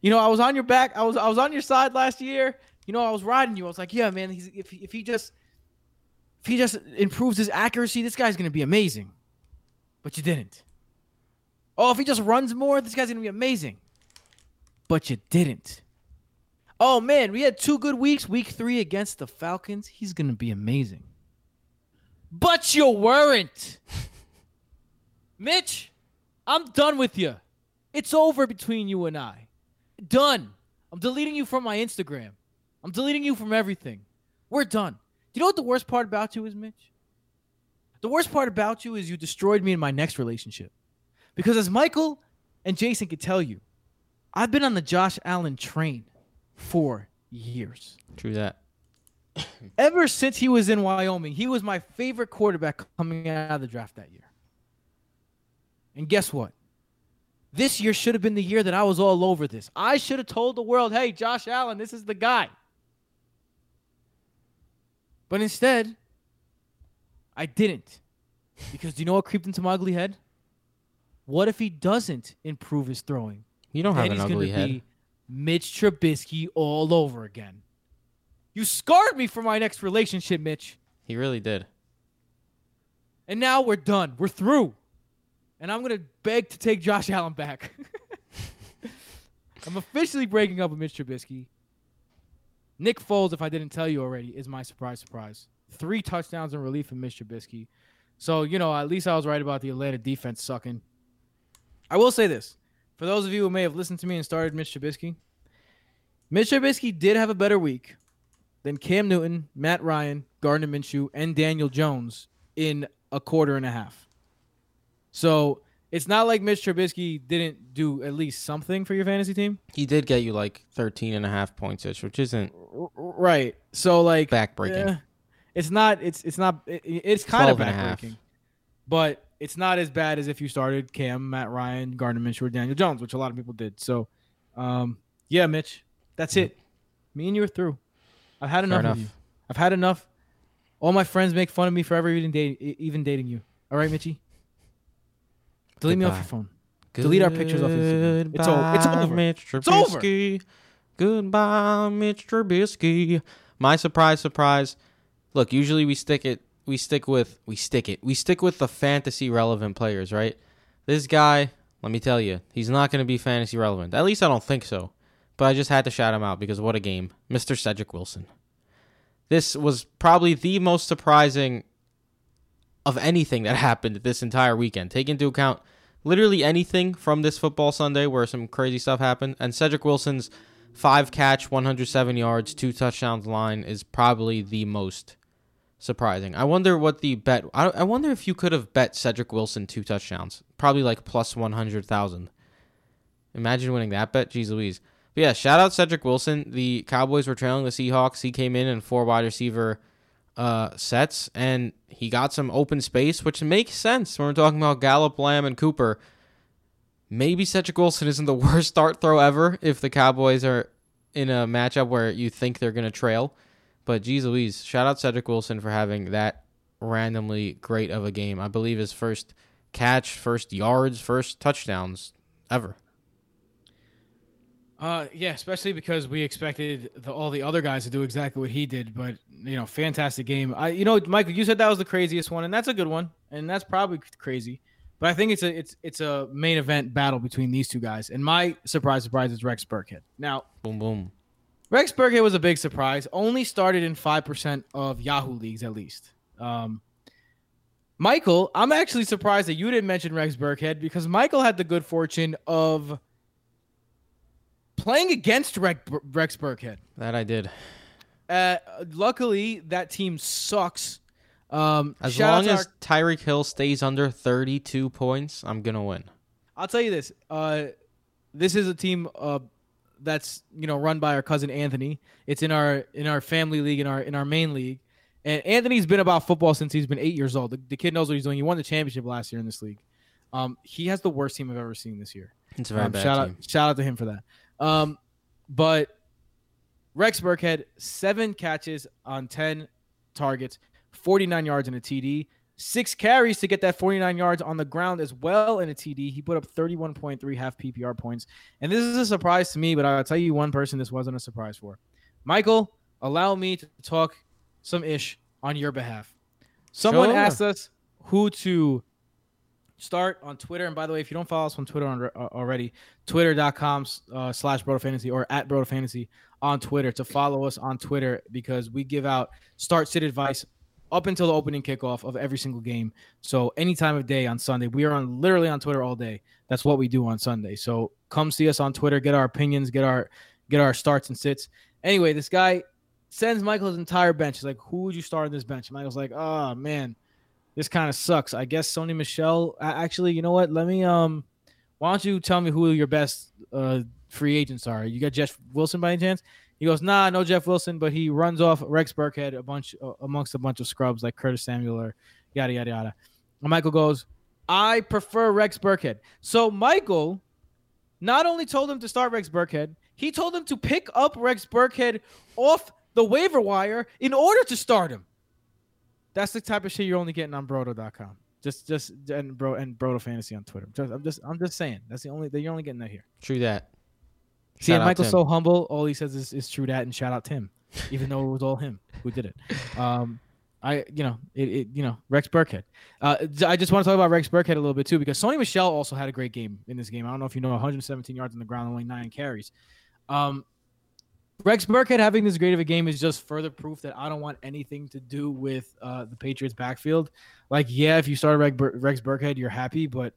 You know, I was on your back. I was I was on your side last year. You know, I was riding you. I was like, yeah, man. He's if if he just if he just improves his accuracy, this guy's gonna be amazing. But you didn't. Oh, if he just runs more, this guy's gonna be amazing. But you didn't. Oh man, we had two good weeks. Week three against the Falcons. He's gonna be amazing. But you weren't. Mitch, I'm done with you. It's over between you and I. Done. I'm deleting you from my Instagram. I'm deleting you from everything. We're done. Do you know what the worst part about you is, Mitch? The worst part about you is you destroyed me in my next relationship. Because as Michael and Jason could tell you, I've been on the Josh Allen train for years. True that. Ever since he was in Wyoming, he was my favorite quarterback coming out of the draft that year. And guess what? This year should have been the year that I was all over this. I should have told the world, hey, Josh Allen, this is the guy. But instead, I didn't. Because do you know what creeped into my ugly head? What if he doesn't improve his throwing? You don't have then an he's ugly head. be Mitch Trubisky all over again. You scarred me for my next relationship, Mitch. He really did. And now we're done. We're through. And I'm gonna beg to take Josh Allen back. I'm officially breaking up with Mitch Trubisky. Nick Foles, if I didn't tell you already, is my surprise surprise. Three touchdowns in relief from Mitch Trubisky. So, you know, at least I was right about the Atlanta defense sucking. I will say this. For those of you who may have listened to me and started Mitch Trubisky, Mitch Trubisky did have a better week than Cam Newton, Matt Ryan, Gardner Minshew, and Daniel Jones in a quarter and a half. So it's not like Mitch Trubisky didn't do at least something for your fantasy team. He did get you like 13 and a half points ish, which isn't Right. So like backbreaking. eh, It's not. It's it's not. It, it's kind of 12 and backbreaking, but it's not as bad as if you started Cam, Matt Ryan, Gardner Minshew, or Daniel Jones, which a lot of people did. So, um, yeah, Mitch, that's it. Me and you are through. I've had enough, enough. of you. I've had enough. All my friends make fun of me for ever even dating, even dating you. All right, Mitchy. Delete me off your phone. Delete our pictures off Instagram. It's o- it's over. Mitch It's over. Trubisky. Goodbye, Mitch Trubisky. My surprise, surprise. Look, usually we stick it. We stick with. We stick it. We stick with the fantasy relevant players, right? This guy, let me tell you, he's not going to be fantasy relevant. At least I don't think so. But I just had to shout him out because what a game, Mr. Cedric Wilson. This was probably the most surprising of anything that happened this entire weekend. Take into account literally anything from this football Sunday where some crazy stuff happened. And Cedric Wilson's five catch, 107 yards, two touchdowns line is probably the most surprising. I wonder what the bet. I, I wonder if you could have bet Cedric Wilson two touchdowns, probably like plus 100,000. Imagine winning that bet. Jeez Louise. But yeah, shout out Cedric Wilson. The Cowboys were trailing the Seahawks. He came in and four wide receiver uh, sets, and he got some open space, which makes sense when we're talking about Gallup, Lamb, and Cooper. Maybe Cedric Wilson isn't the worst start throw ever if the Cowboys are in a matchup where you think they're going to trail. But geez Louise, shout out Cedric Wilson for having that randomly great of a game. I believe his first catch, first yards, first touchdowns ever. Uh, yeah, especially because we expected the, all the other guys to do exactly what he did. But you know, fantastic game. I, you know, Michael, you said that was the craziest one, and that's a good one, and that's probably crazy. But I think it's a it's it's a main event battle between these two guys. And my surprise, surprise is Rex Burkhead. Now, Boom, boom. Rex Burkhead was a big surprise. Only started in five percent of Yahoo leagues, at least. Um, Michael, I'm actually surprised that you didn't mention Rex Burkhead because Michael had the good fortune of playing against Rex, Rex Burkhead. That I did. Uh, luckily, that team sucks. Um, As long as our- Tyreek Hill stays under 32 points, I'm going to win. I'll tell you this. Uh, this is a team uh, that's you know run by our cousin Anthony. It's in our in our family league in our in our main league, and Anthony's been about football since he's been eight years old. The, the kid knows what he's doing. He won the championship last year in this league. Um, he has the worst team I've ever seen this year. It's a very Um, bad shout team. out shout out to him for that. Um, but Rex Burkhead, seven catches on ten targets, forty nine yards in a TD, six carries to get that forty nine yards on the ground as well in a TD. He put up thirty one point three half PPR points, and this is a surprise to me. But I'll tell you one person this wasn't a surprise for. Michael, allow me to talk some ish on your behalf. Someone Sure. asked us who to start on Twitter. And by the way, if you don't follow us on Twitter uh, already, twitter.com uh, slash Broto Fantasy or at Broto Fantasy on Twitter to follow us on Twitter because we give out start sit advice up until the opening kickoff of every single game. So any time of day on Sunday, we are on literally on Twitter all day. That's what we do on Sunday. So come see us on Twitter, get our opinions, get our get our starts and sits. Anyway, this guy sends Michael's entire bench. He's like, "Who would you start on this bench?" Michael's like, "Oh man, this kind of sucks. I guess Sony Michel. Actually, you know what? Let me um, why don't you tell me who your best uh free agents are? You got Jeff Wilson by any chance? He goes, Nah, no Jeff Wilson, but he runs off Rex Burkhead a bunch uh, amongst a bunch of scrubs like Curtis Samuel or yada yada yada. And Michael goes, I prefer Rex Burkhead. So Michael not only told him to start Rex Burkhead, he told him to pick up Rex Burkhead off the waiver wire in order to start him. That's the type of shit you're only getting on Broto.com. Just, just, and bro, and Broto Fantasy on Twitter. Just, I'm just, I'm just saying. That's the only that you're only getting that here. True that. See, Shout and Michael's so humble. All he says is, is true that, and shout out Tim, even though it was all him who did it. Um, I, you know, it, it you know, Rex Burkhead. Uh, I just want to talk about Rex Burkhead a little bit too, because Sony Michel also had a great game in this game. I don't know if you know, 117 yards on the ground, only nine carries. Um, Rex Burkhead having this great of a game is just further proof that I don't want anything to do with uh, the Patriots backfield. Like, yeah, if you start Rex, Bur- Rex Burkhead, you're happy, but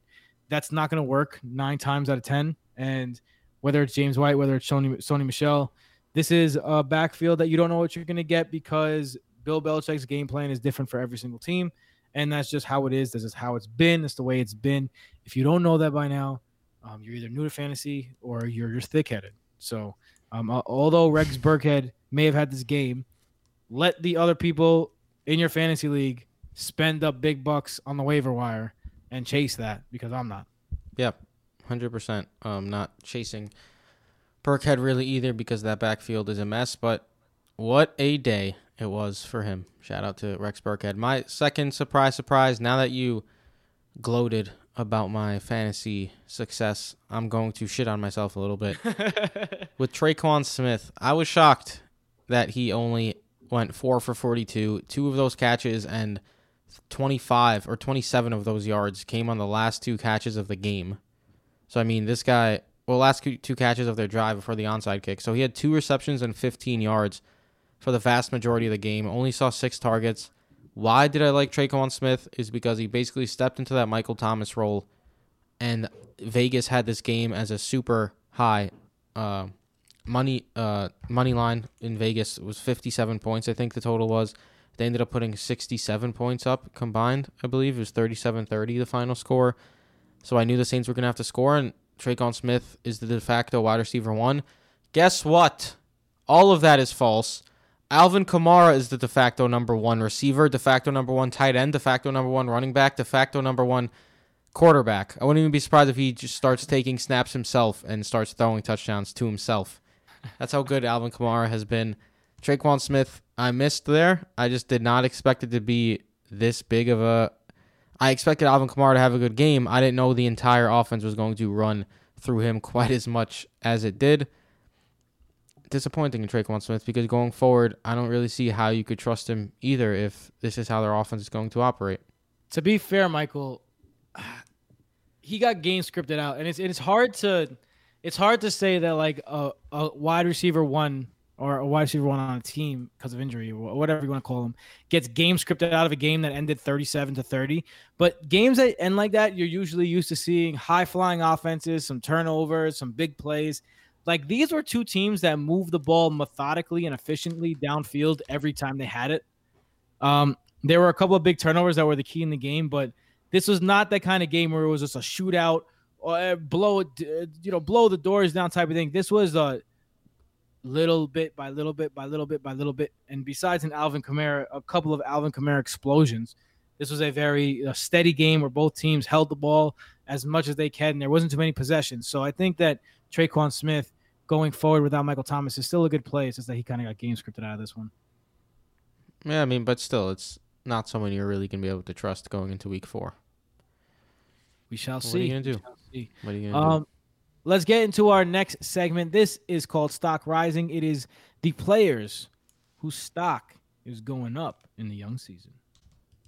that's not going to work nine times out of ten. And whether it's James White, whether it's Sony, Sony Michel, this is a backfield that you don't know what you're going to get because Bill Belichick's game plan is different for every single team. And that's just how it is. This is how it's been. It's the way it's been. If you don't know that by now, um, you're either new to fantasy or you're just thick headed. So, um, although Rex Burkhead may have had this game, let the other people in your fantasy league, spend up big bucks on the waiver wire and chase that because I'm not. Yep, hundred percent. Um, not chasing Burkhead really either because that backfield is a mess. But what a day it was for him. Shout out to Rex Burkhead. My second surprise, surprise. Now that you gloated about my fantasy success, I'm going to shit on myself a little bit. With Tre'Quan Smith, I was shocked that he only went four for 42. Two of those catches and 25 or 27 of those yards came on the last two catches of the game. So, I mean, this guy, well, last two catches of their drive before the onside kick. So he had two receptions and 15 yards for the vast majority of the game. Only saw six targets. Why did I like Tre'Quan Smith? Is because he basically stepped into that Michael Thomas role, and Vegas had this game as a super high uh, money uh, money line in Vegas. It was 57 points, I think the total was. They ended up putting 67 points up combined, I believe. It was 37 30, the final score. So I knew the Saints were going to have to score, and Tre'Quan Smith is the de facto wide receiver one. Guess what? All of that is false. Alvin Kamara is the de facto number one receiver, de facto number one tight end, de facto number one running back, de facto number one quarterback. I wouldn't even be surprised if he just starts taking snaps himself and starts throwing touchdowns to himself. That's how good Alvin Kamara has been. Tre'Quan Smith, I missed there. I just did not expect it to be this big of a. I expected Alvin Kamara to have a good game. I didn't know the entire offense was going to run through him quite as much as it did disappointing in Tre'Quan Smith because going forward, I don't really see how you could trust him either if this is how their offense is going to operate. To be fair, Michael, he got game scripted out, and it's it's hard to it's hard to say that like a, a wide receiver one or a wide receiver one on a team because of injury or whatever you want to call them gets game scripted out of a game that ended 37 to 30 but games that end like that you're usually used to seeing high flying offenses some turnovers some big plays like these were two teams that moved the ball methodically and efficiently downfield every time they had it. Um, there were a couple of big turnovers that were the key in the game, but this was not that kind of game where it was just a shootout or uh, blow it, you know, blow the doors down type of thing. This was a little bit by little bit by little bit by little bit. And besides an Alvin Kamara, a couple of Alvin Kamara explosions, this was a very uh, steady game where both teams held the ball as much as they can. And there wasn't too many possessions. So I think that Tre'Quan Smith going forward without Michael Thomas is still a good play. It's just that he kind of got game scripted out of this one. Yeah, I mean, but still, it's not someone you're really gonna be able to trust going into week four. We shall What see. are you gonna do? What are you gonna Um, let's get into our next segment. This is called Stock Rising. It is the players whose stock is going up in the young season.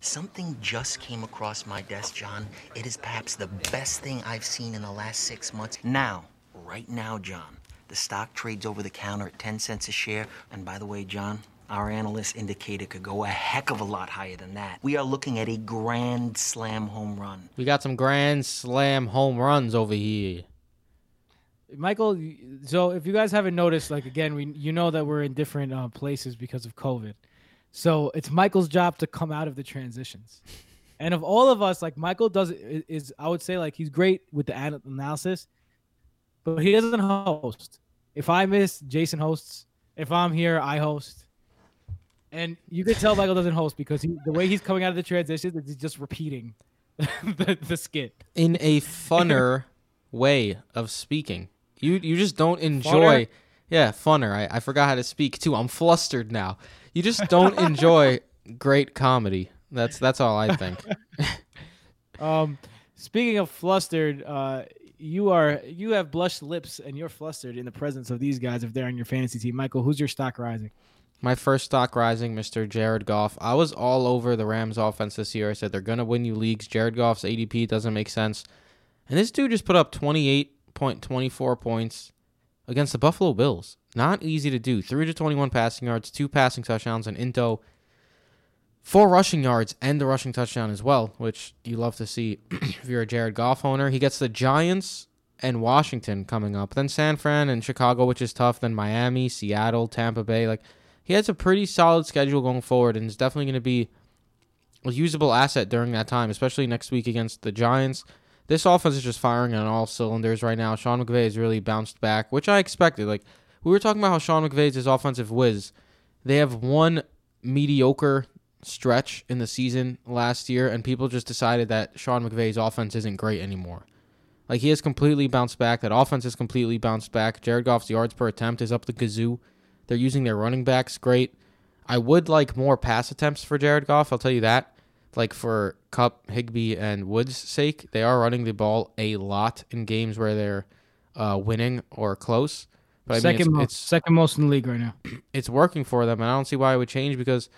Something just came across my desk, John. It is perhaps the best thing I've seen in the last six months. Now, right now, John, the stock trades over the counter at 10 cents a share. And by the way, John, our analyst indicate it could go a heck of a lot higher than that. We are looking at a grand slam home run. We got some grand slam home runs over here. Michael, so if you guys haven't noticed, like again, we you know that we're in different uh, places because of COVID. So it's Michael's job to come out of the transitions. And of all of us, like Michael does is, is I would say like he's great with the analysis, but he doesn't host. If I miss, Jason hosts. If I'm here, I host. And you can tell Michael doesn't host because he, the way he's coming out of the transitions is he's just repeating the, the skit. In a funner way of speaking, you you just don't enjoy. Funner? Yeah, funner. I, I forgot how to speak too. I'm flustered now. You just don't enjoy great comedy. That's that's all I think. Um, speaking of flustered, uh, you are you have blushed lips and you're flustered in the presence of these guys if they're on your fantasy team. Michael, who's your stock rising? My first stock rising, Mr. Jared Goff. I was all over the Rams offense this year. I said they're going to win you leagues. Jared Goff's ADP doesn't make sense. And this dude just put up 28.24 points against the Buffalo Bills. Not easy to do. 321 passing yards, two passing touchdowns, and Into four rushing yards and the rushing touchdown as well, which you love to see if you're a Jared Goff owner. He gets the Giants and Washington coming up, then San Fran and Chicago, which is tough, then Miami, Seattle, Tampa Bay. Like he has a pretty solid schedule going forward, and is definitely going to be a usable asset during that time, especially next week against the Giants. This offense is just firing on all cylinders right now. Sean McVay has really bounced back, which I expected. Like we were talking about how Sean McVay is his offensive whiz. They have one mediocre stretch in the season last year, and people just decided that Sean McVay's offense isn't great anymore. Like he has completely bounced back. That offense has completely bounced back. Jared Goff's yards per attempt is up the kazoo. They're using their running backs great. I would like more pass attempts for Jared Goff. I'll tell you that. Like for Kupp, Higbee, and Woods' sake, they are running the ball a lot in games where they're uh, winning or close. But I second mean, most, it's, it's second most in the league right now. it's working for them, and I don't see why it would change because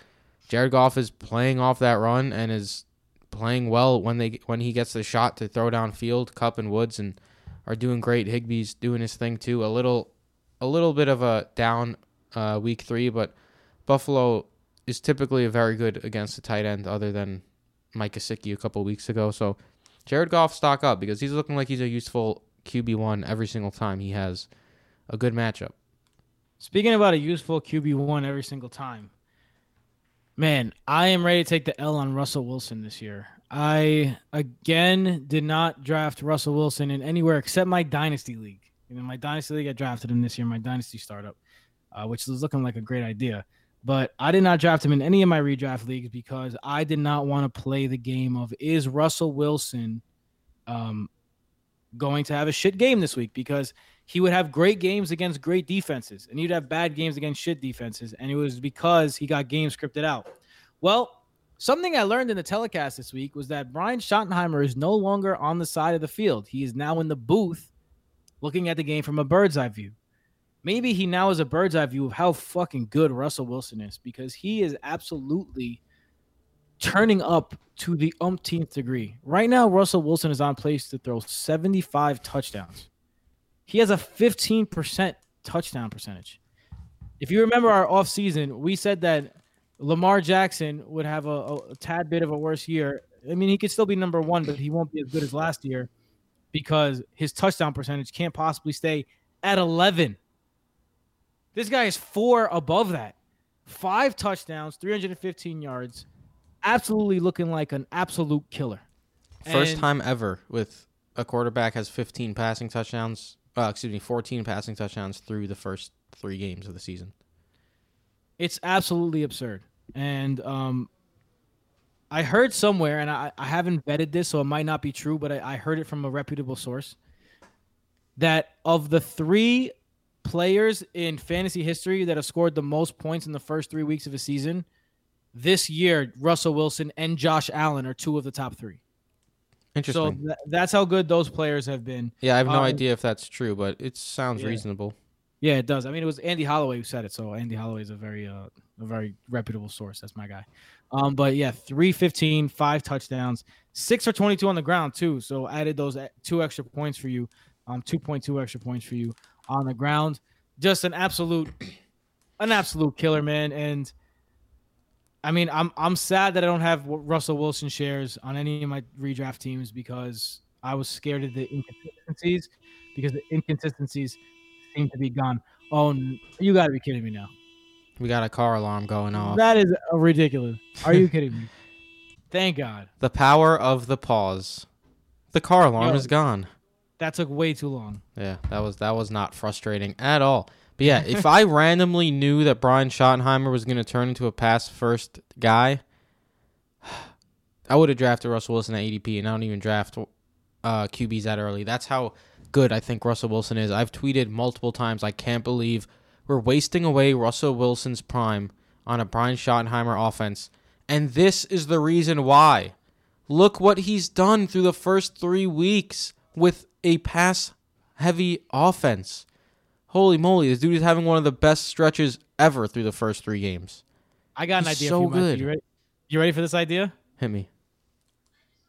Jared Goff is playing off that run and is playing well when they when he gets the shot to throw downfield. Kupp and Woods and are doing great. Higbee's doing his thing too. A little a little bit of a down uh, week three, but Buffalo is typically very good against the tight end, other than Mike Gesicki a couple weeks ago. So Jared Goff stock up because he's looking like he's a useful QB one every single time he has a good matchup. Speaking about a useful QB one every single time, man, I am ready to take the L on Russell Wilson this year. I again did not draft Russell Wilson in anywhere except my dynasty league. Know, my dynasty league, I drafted him this year, my dynasty startup, uh, which is looking like a great idea. But I did not draft him in any of my redraft leagues because I did not want to play the game of is Russell Wilson um, going to have a shit game this week because he would have great games against great defenses and he'd have bad games against shit defenses. And it was because he got games scripted out. Well, something I learned in the telecast this week was that Brian Schottenheimer is no longer on the side of the field. He is now in the booth looking at the game from a bird's eye view. Maybe he now has a bird's eye view of how fucking good Russell Wilson is because he is absolutely turning up to the umpteenth degree. Right now, Russell Wilson is on pace to throw 75 touchdowns. He has a 15% touchdown percentage. If you remember our offseason, we said that Lamar Jackson would have a, a, tad bit of a worse year. I mean, he could still be number one, but he won't be as good as last year because his touchdown percentage can't possibly stay at 11. This guy is four above that. Five touchdowns, 315 yards. Absolutely looking like an absolute killer. First And- time ever with a quarterback has 15 passing touchdowns. Uh, excuse me, 14 passing touchdowns through the first three games of the season. It's absolutely absurd. And um, I heard somewhere, and I, I haven't vetted this, so it might not be true, but I, I heard it from a reputable source that of the three players in fantasy history that have scored the most points in the first three weeks of a season, this year, Russell Wilson and Josh Allen are two of the top three. So Interesting. tha- that's how good those players have been. yeah, I have no um, idea if that's true, but it sounds yeah. reasonable. Yeah, it does. I mean, it was Andy Holloway who said it, so Andy Holloway is a very uh, a very reputable source. That's my guy. Um, but yeah, 315, five touchdowns, six for 22 on the ground too. So added those e- two extra points for you, um, 2.2 extra points for you on the ground. Just an absolute, an absolute killer, man. And I mean, I'm I'm sad that I don't have Russell Wilson shares on any of my redraft teams because I was scared of the inconsistencies because the inconsistencies seem to be gone. Oh, you got to be kidding me now. We got a car alarm going off. That is ridiculous. Are you kidding me? Thank God. the power of the pause. The car alarm Yo. is gone. That took way too long. Yeah, that was that was not frustrating at all. But yeah, if I randomly knew that Brian Schottenheimer was going to turn into a pass first guy, I would have drafted Russell Wilson at ADP, and I don't even draft uh, QBs that early. That's how good I think Russell Wilson is. I've tweeted multiple times. I can't believe we're wasting away Russell Wilson's prime on a Brian Schottenheimer offense, and this is the reason why. Look what he's done through the first three weeks with a pass heavy offense. Holy moly, this dude is having one of the best stretches ever through the first three games. I got an idea. so for you, good. You ready? You ready for this idea? Hit me.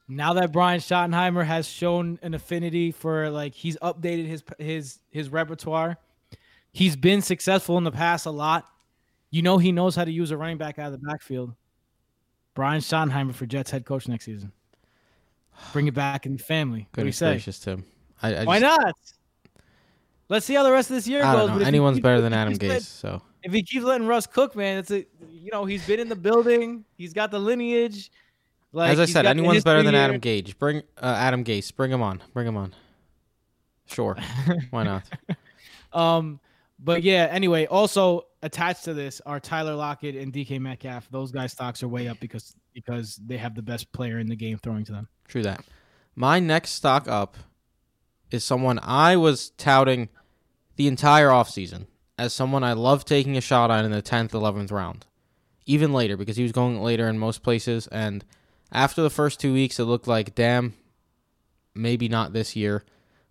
Now that Brian Schottenheimer has shown an affinity for like he's updated his his his repertoire. He's been successful in the past a lot. You know he knows how to use a running back out of the backfield. Brian Schottenheimer for Jets head coach next season. Bring it back in the family. What do you Goodness say? gracious, Tim. I, I Why just- not? Let's see how the rest of this year I goes. but know. if he Anyone's better than Adam Gase, so if he keeps letting Russ cook, man, it's a you know he's been in the building. He's got the lineage. Like as I said, anyone's better than Adam. Gase. Bring uh, Adam Gase. Bring him on. Bring him on. Sure. Why not? Um, But yeah, anyway, also attached to this are Tyler Lockett and DK Metcalf. Those guys' stocks are way up because because they have the best player in the game throwing to them. True that. My next stock up is someone I was touting the entire offseason as someone I love taking a shot on in the 10th, 11th round. Even later, because he was going later in most places. And after the first two weeks, it looked like, damn, maybe not this year.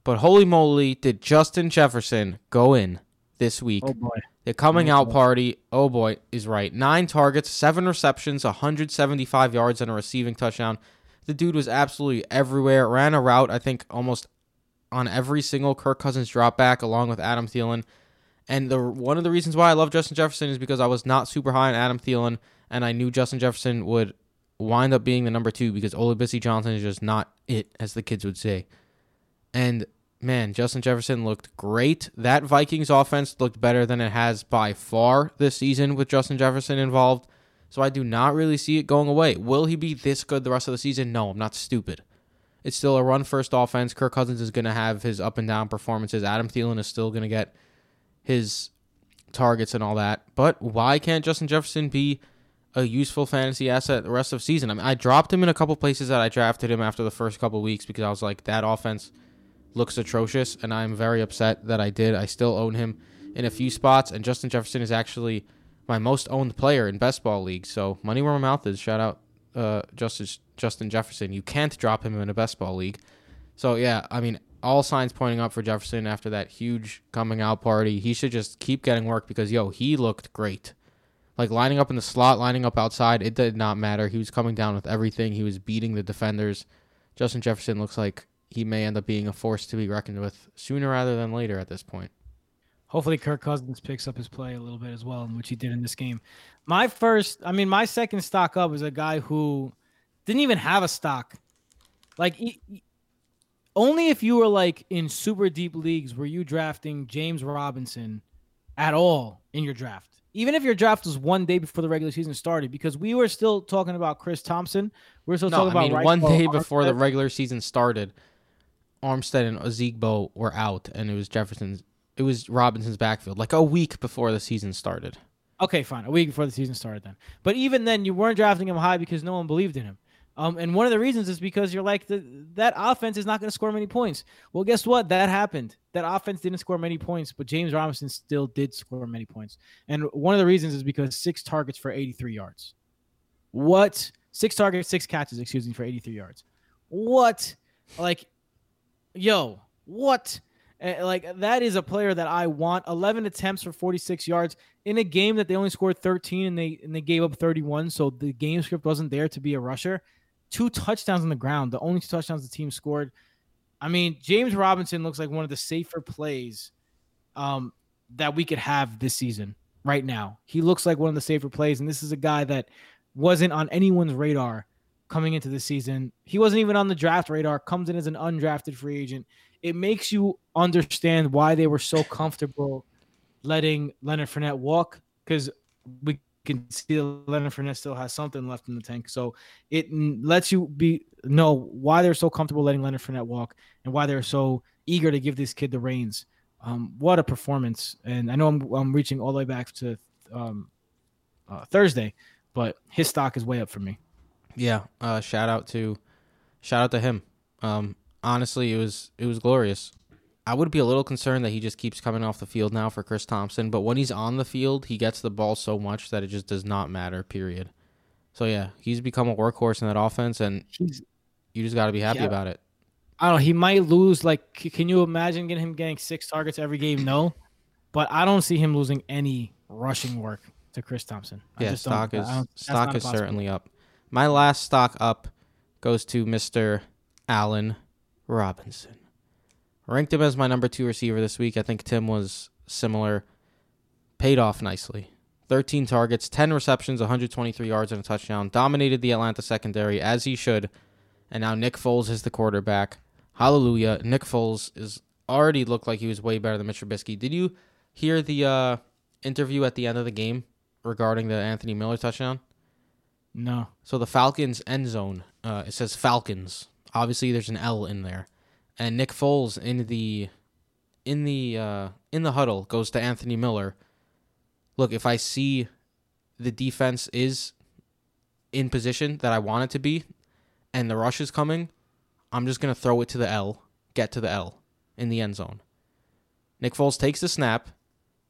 But holy moly, did Justin Jefferson go in this week? Oh boy. The coming Oh, out party, oh boy, is right. Nine targets, seven receptions, 175 yards, and a receiving touchdown. The dude was absolutely everywhere. Ran a route, I think, almost on every single Kirk Cousins drop back, along with Adam Thielen. And the one of the reasons why I love Justin Jefferson is because I was not super high on Adam Thielen, and I knew Justin Jefferson would wind up being the number two because Olabisi Johnson is just not it, as the kids would say. And man, Justin Jefferson looked great. That Vikings offense looked better than it has by far this season with Justin Jefferson involved. So I do not really see it going away. Will he be this good the rest of the season? No, I'm not stupid. It's still a run first offense. Kirk Cousins is going to have his up and down performances. Adam Thielen is still going to get his targets and all that. But why can't Justin Jefferson be a useful fantasy asset the rest of the season? I mean, I dropped him in a couple places that I drafted him after the first couple weeks because I was like, that offense looks atrocious, and I'm very upset that I did. I still own him in a few spots, and Justin Jefferson is actually my most owned player in best ball league. So money where my mouth is. Shout out uh, Justice Justin Jefferson. You can't drop him in a best ball league. So yeah, I mean, all signs pointing up for Jefferson after that huge coming out party. He should just keep getting work because yo, he looked great. Like lining up in the slot, lining up outside, it did not matter. He was coming down with everything. He was beating the defenders. Justin Jefferson looks like he may end up being a force to be reckoned with sooner rather than later at this point. Hopefully, Kirk Cousins picks up his play a little bit as well, which he did in this game. My first, I mean, my second stock up is a guy who didn't even have a stock. Like, only if you were like in super deep leagues were you drafting James Robinson at all in your draft. Even if your draft was one day before the regular season started, because we were still talking about Chris Thompson. We were still No, talking I about mean one Ryquell day before the regular season started, Armstead and Ozigbo were out, and it was Jefferson's. It was Robinson's backfield, like a week before the season started. Okay, fine. A week before the season started, then. But even then, you weren't drafting him high because no one believed in him. Um, and one of the reasons is because you're like the, that offense is not going to score many points. Well, guess what? That happened. That offense didn't score many points, but James Robinson still did score many points. And one of the reasons is because six targets for 83 yards. What? Six targets, six catches, excuse me, for 83 yards. What? Like, yo, what? Eh, Like that is a player that I want. 11 attempts for 46 yards in a game that they only scored 13 and they and they gave up 31. So the game script wasn't there to be a rusher. Two touchdowns on the ground, the only two touchdowns the team scored. I mean, James Robinson looks like one of the safer plays um, that we could have this season right now. He looks like one of the safer plays, and this is a guy that wasn't on anyone's radar coming into the season. He wasn't even on the draft radar, comes in as an undrafted free agent. It makes you understand why they were so comfortable letting Leonard Fournette walk because we can see Leonard Fournette still has something left in the tank. So it lets you be know why they're so comfortable letting Leonard Fournette walk and why they're so eager to give this kid the reins. Um, what a performance! And I know I'm I'm reaching all the way back to um, uh, Thursday, but his stock is way up for me. Yeah, uh, shout out to shout out to him. Um, honestly, it was it was glorious. I would be a little concerned that he just keeps coming off the field now for Chris Thompson, but when he's on the field, he gets the ball so much that it just does not matter. Period. So yeah, he's become a workhorse in that offense, and He's you just got to be happy Yeah. about it. I don't know. He might lose. Like, can you imagine getting him getting six targets every game? No, but I don't see him losing any rushing work to Chris Thompson. I Yeah, stock I is don't- stock is possibility. certainly up. My last stock up goes to Mr. Allen Robinson. Ranked him as my number two receiver this week. I think Tim was similar. Paid off nicely. 13 targets, 10 receptions, 123 yards, and a touchdown. Dominated the Atlanta secondary as he should. And now Nick Foles is the quarterback. Hallelujah. Nick Foles is already looked like he was way better than Mitch Trubisky. Did you hear the uh, interview at the end of the game regarding the Anthony Miller touchdown? No. So the Falcons end zone, uh, it says Falcons. Obviously, there's an L in there, and Nick Foles in the in the uh, in the huddle goes to Anthony Miller. Look, if I see the defense is in position that I want it to be, and the rush is coming, I'm just gonna throw it to the L, get to the L in the end zone. Nick Foles takes the snap,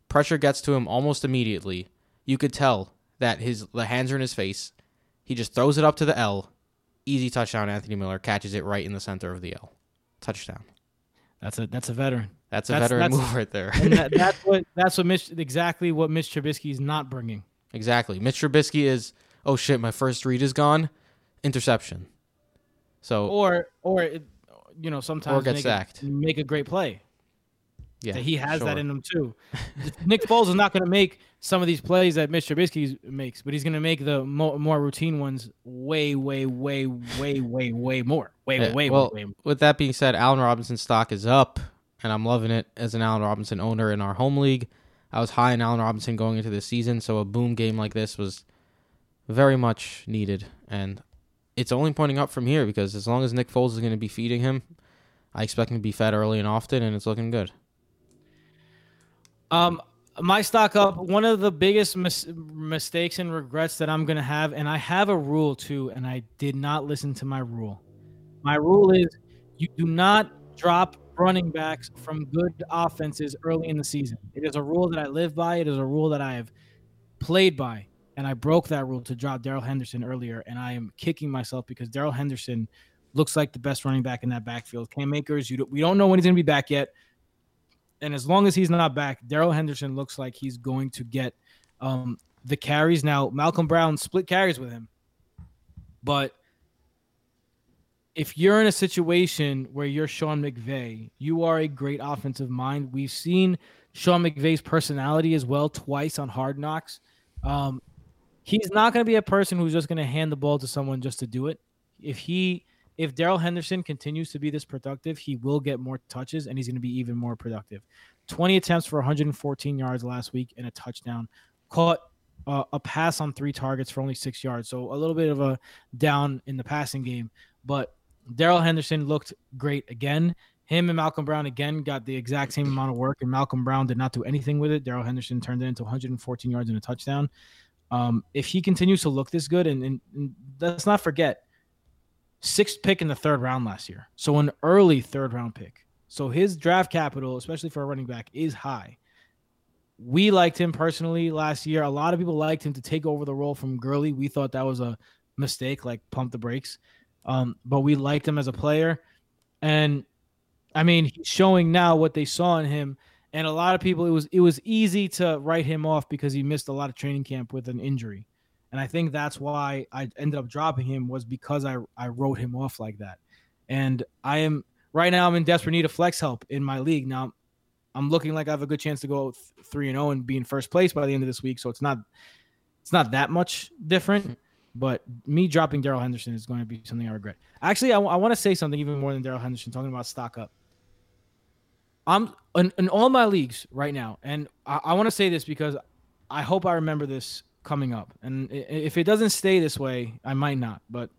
pressure gets to him almost immediately. You could tell that his the hands are in his face. He just throws it up to the L. Easy touchdown. Anthony Miller catches it right in the center of the L. Touchdown. That's a that's a veteran. That's a That's- veteran that's- move right there. And that, that's what that's what Mitch exactly what Mitch Trubisky is not bringing. exactly. Mitch Trubisky is, oh shit, my first read is gone. Interception. So Or or it, you know sometimes or get make sacked. A, make a great play. Yeah, that he has that in him too. Nick Foles is not going to make some of these plays that Mitch Trubisky makes, but he's going to make the mo- more routine ones way, way, way, way, way, way more. Way, Yeah, way, well, way, way. with that being said, Allen Robinson stock is up, and I'm loving it as an Allen Robinson owner in our home league. I was high in Allen Robinson going into the season, so a boom game like this was very much needed, and it's only pointing up from here because as long as Nick Foles is going to be feeding him, I expect him to be fed early and often, and it's looking good. Um, my stock up. One of the biggest mis- mistakes and regrets that I'm to have, and I have a rule too, and I did not listen to my rule. My rule is you do not drop running backs from good offenses early in the season. It is a rule that I live by. It is a rule that I have played by, and I broke that rule to drop Darrell Henderson earlier, and I am kicking myself because Darrell Henderson looks like the best running back in that backfield. Cam Akers, you don't, we don't know when he's going to be back yet and as long as he's not back, Darrell Henderson looks like he's going to get um, the carries. Now, Malcolm Brown split carries with him, but if you're in a situation where you're Sean McVay, you are a great offensive mind. We've seen Sean McVay's personality as well twice on Hard Knocks. Um, he's not going to be a person who's just going to hand the ball to someone just to do it. If he if Darrell Henderson continues to be this productive, he will get more touches and he's going to be even more productive. 20 attempts for 114 yards last week and a touchdown. Caught uh, a pass on three targets for only six yards. So a little bit of a down in the passing game. But Darrell Henderson looked great again. Him and Malcolm Brown again got the exact same amount of work, and Malcolm Brown did not do anything with it. Darrell Henderson turned it into 114 yards and a touchdown. Um, if he continues to look this good, and, and, and let's not forget, sixth pick in the third round last year. So an early third round pick. So his draft capital, especially for a running back, is high. We liked him personally last year. A lot of people liked him to take over the role from Gurley. We thought that was a mistake, like pump the brakes. Um, but we liked him as a player. And I mean, he's showing now what they saw in him. And a lot of people, it was it was easy to write him off because he missed a lot of training camp with an injury. And I think that's why I ended up dropping him was because I I wrote him off like that. And I am right now I'm in desperate need of flex help in my league. Now I'm looking like I have a good chance to go three and zero and be in first place by the end of this week. So it's not it's not that much different. Hmm. But me dropping Darrell Henderson is going to be something I regret. Actually, I, want to say something even more than Darrell Henderson. Talking about stock up. I'm in, in all my leagues right now, and I, I want to say this because I hope I remember this coming up. And if it doesn't stay this way, I might not. But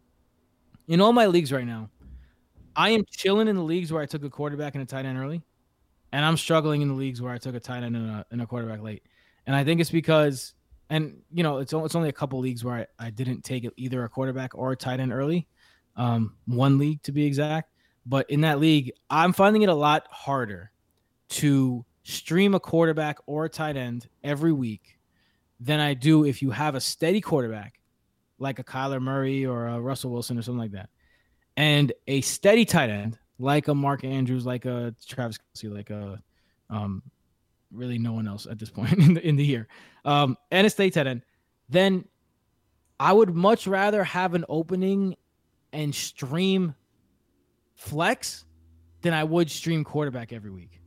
in all my leagues right now, I am chilling in the leagues where I took a quarterback and a tight end early, and I'm struggling in the leagues where I took a tight end and a, and a quarterback late. And I think it's because, and you know, it's it's only a couple leagues where I, I didn't take either a quarterback or a tight end early, um, one league to be exact. But in that league, I'm finding it a lot harder to stream a quarterback or a tight end every week than I do if you have a steady quarterback like a Kyler Murray or a Russell Wilson or something like that, and a steady tight end like a Mark Andrews, like a Travis Kelce, like a um, really no one else at this point in the, in the year, um, and a steady tight end, then I would much rather have an opening and stream flex than I would stream quarterback every week.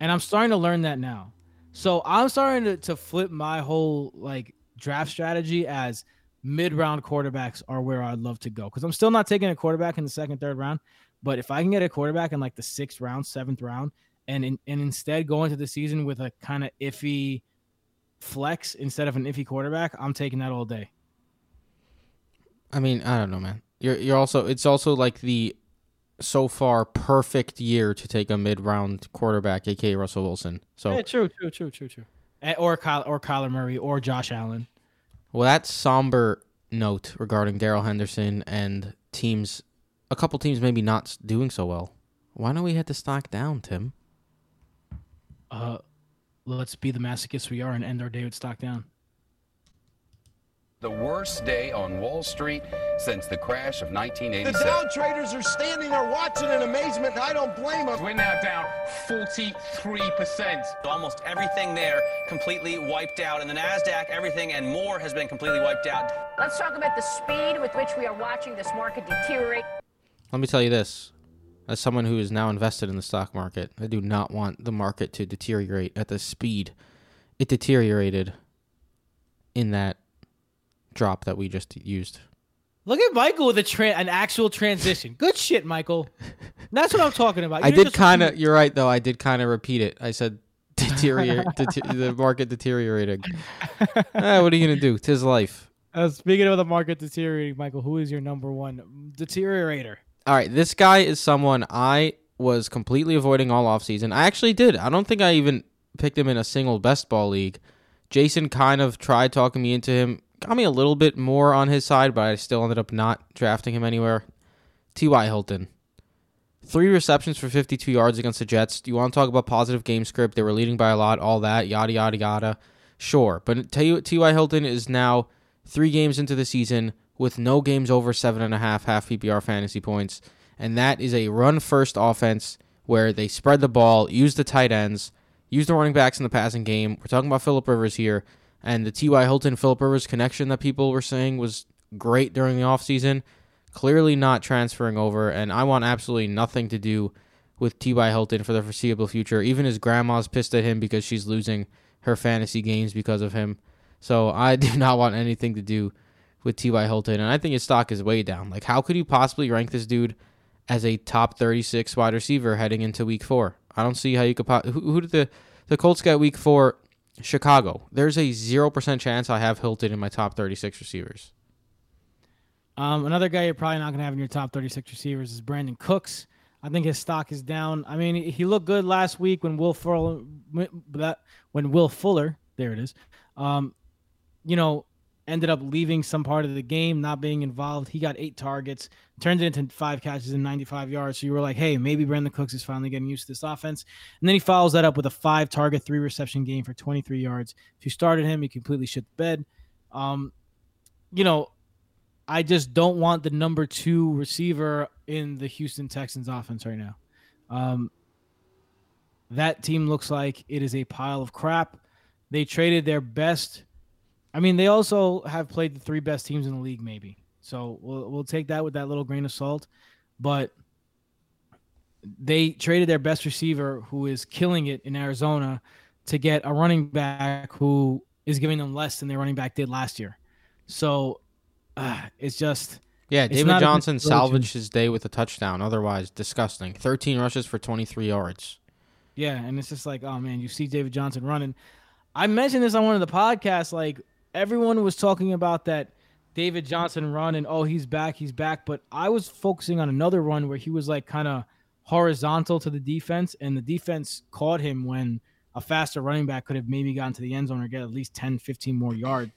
And I'm starting to learn that now. So I'm starting to, to flip my whole like draft strategy as mid round quarterbacks are where I'd love to go. Because I'm still not taking a quarterback in the second, third round. But if I can get a quarterback in like the sixth round, seventh round, and in, and instead go into the season with a kind of iffy flex instead of an iffy quarterback, I'm taking that all day. I mean, I don't know, man. You're you're also it's also like the so far perfect year to take a mid round quarterback, aka Russell Wilson. So Yeah, true, true, true, true, true. Eh, Or Kyle, or Kyler Murray or Josh Allen. Well, that somber note regarding Darrell Henderson and teams, a couple teams maybe not doing so well. Why don't we hit the stock down, Tim? Uh, let's be the masochists we are and end our day with stock down. The worst day on Wall Street since the crash of 1987. The 1987. Dow traders are standing there watching in amazement, and I don't blame them. We're now down 43%. Almost everything there completely wiped out. And the NASDAQ, everything and more has been completely wiped out. Let's talk about the speed with which we are watching this market deteriorate. Let me tell you this. As someone who is now invested in the stock market, I do not want the market to deteriorate at the speed it deteriorated in that drop that we just used. Look at Michael with a tra- an actual transition. Good shit, Michael. That's what I'm talking about. I You're did kind of. You're right, though. I did kind of repeat it. I said deteriorate. dete- the market deteriorating. Eh, what are you gonna do? Tis life. Uh, speaking of the market deteriorating, Michael, who is your number one deteriorator? All right, this guy is someone I was completely avoiding all offseason. I actually did. I don't think I even picked him in a single best ball league. Jason kind of tried talking me into him, got me a little bit more on his side, but I still ended up not drafting him anywhere. T.Y. Hilton. Three receptions for 52 yards against the Jets. Do you want to talk about positive game script? They were leading by a lot, all that, yada, yada, yada. Sure. But T.Y. Hilton is now three games into the season with no games over seven and a half half PPR fantasy points. And that is a run first offense where they spread the ball, use the tight ends, use the running backs in the passing game. We're talking about Philip Rivers here. And the T.Y. Hilton Philip Rivers connection that people were saying was great during the offseason. Clearly not transferring over. And I want absolutely nothing to do with T.Y. Hilton for the foreseeable future. Even his grandma's pissed at him because she's losing her fantasy games because of him. So I do not want anything to do with T.Y. Hilton. And I think his stock is way down. Like, how could you possibly rank this dude as a top 36 wide receiver heading into week four? I don't see how you could. Po- who, who did the, the Colts get week four? Chicago. There's a 0% chance I have Hilton in my top 36 receivers. Um, another guy you're probably not going to have in your top 36 receivers is Brandin Cooks. I think his stock is down. I mean, he looked good last week when Will Fuller, when Will Fuller, there it is, um, you know, ended up leaving some part of the game, not being involved. He got eight targets, turned it into five catches and 95 yards. So you were like, hey, maybe Brandin Cooks is finally getting used to this offense. And then he follows that up with a five target, three reception game for 23 yards. If you started him, he completely shit the bed. Um, you know, I just don't want the number two receiver in the Houston Texans offense right now. Um, that team looks like it is a pile of crap. They traded their best. I mean, they also have played the three best teams in the league, maybe. So we'll we'll take that with that little grain of salt. But they traded their best receiver, who is killing it in Arizona, to get a running back who is giving them less than their running back did last year. So uh, it's just Yeah, David not a good Johnson salvaged his day with a touchdown. Otherwise, disgusting. 13 rushes for 23 yards. Yeah, and it's just like, oh man, you see David Johnson running. I mentioned this on one of the podcasts. Like everyone was talking about that David Johnson run and oh he's back, he's back. But I was focusing on another run where he was like kind of horizontal to the defense, and the defense caught him when a faster running back could have maybe gotten to the end zone or get at least 10, 15 more yards.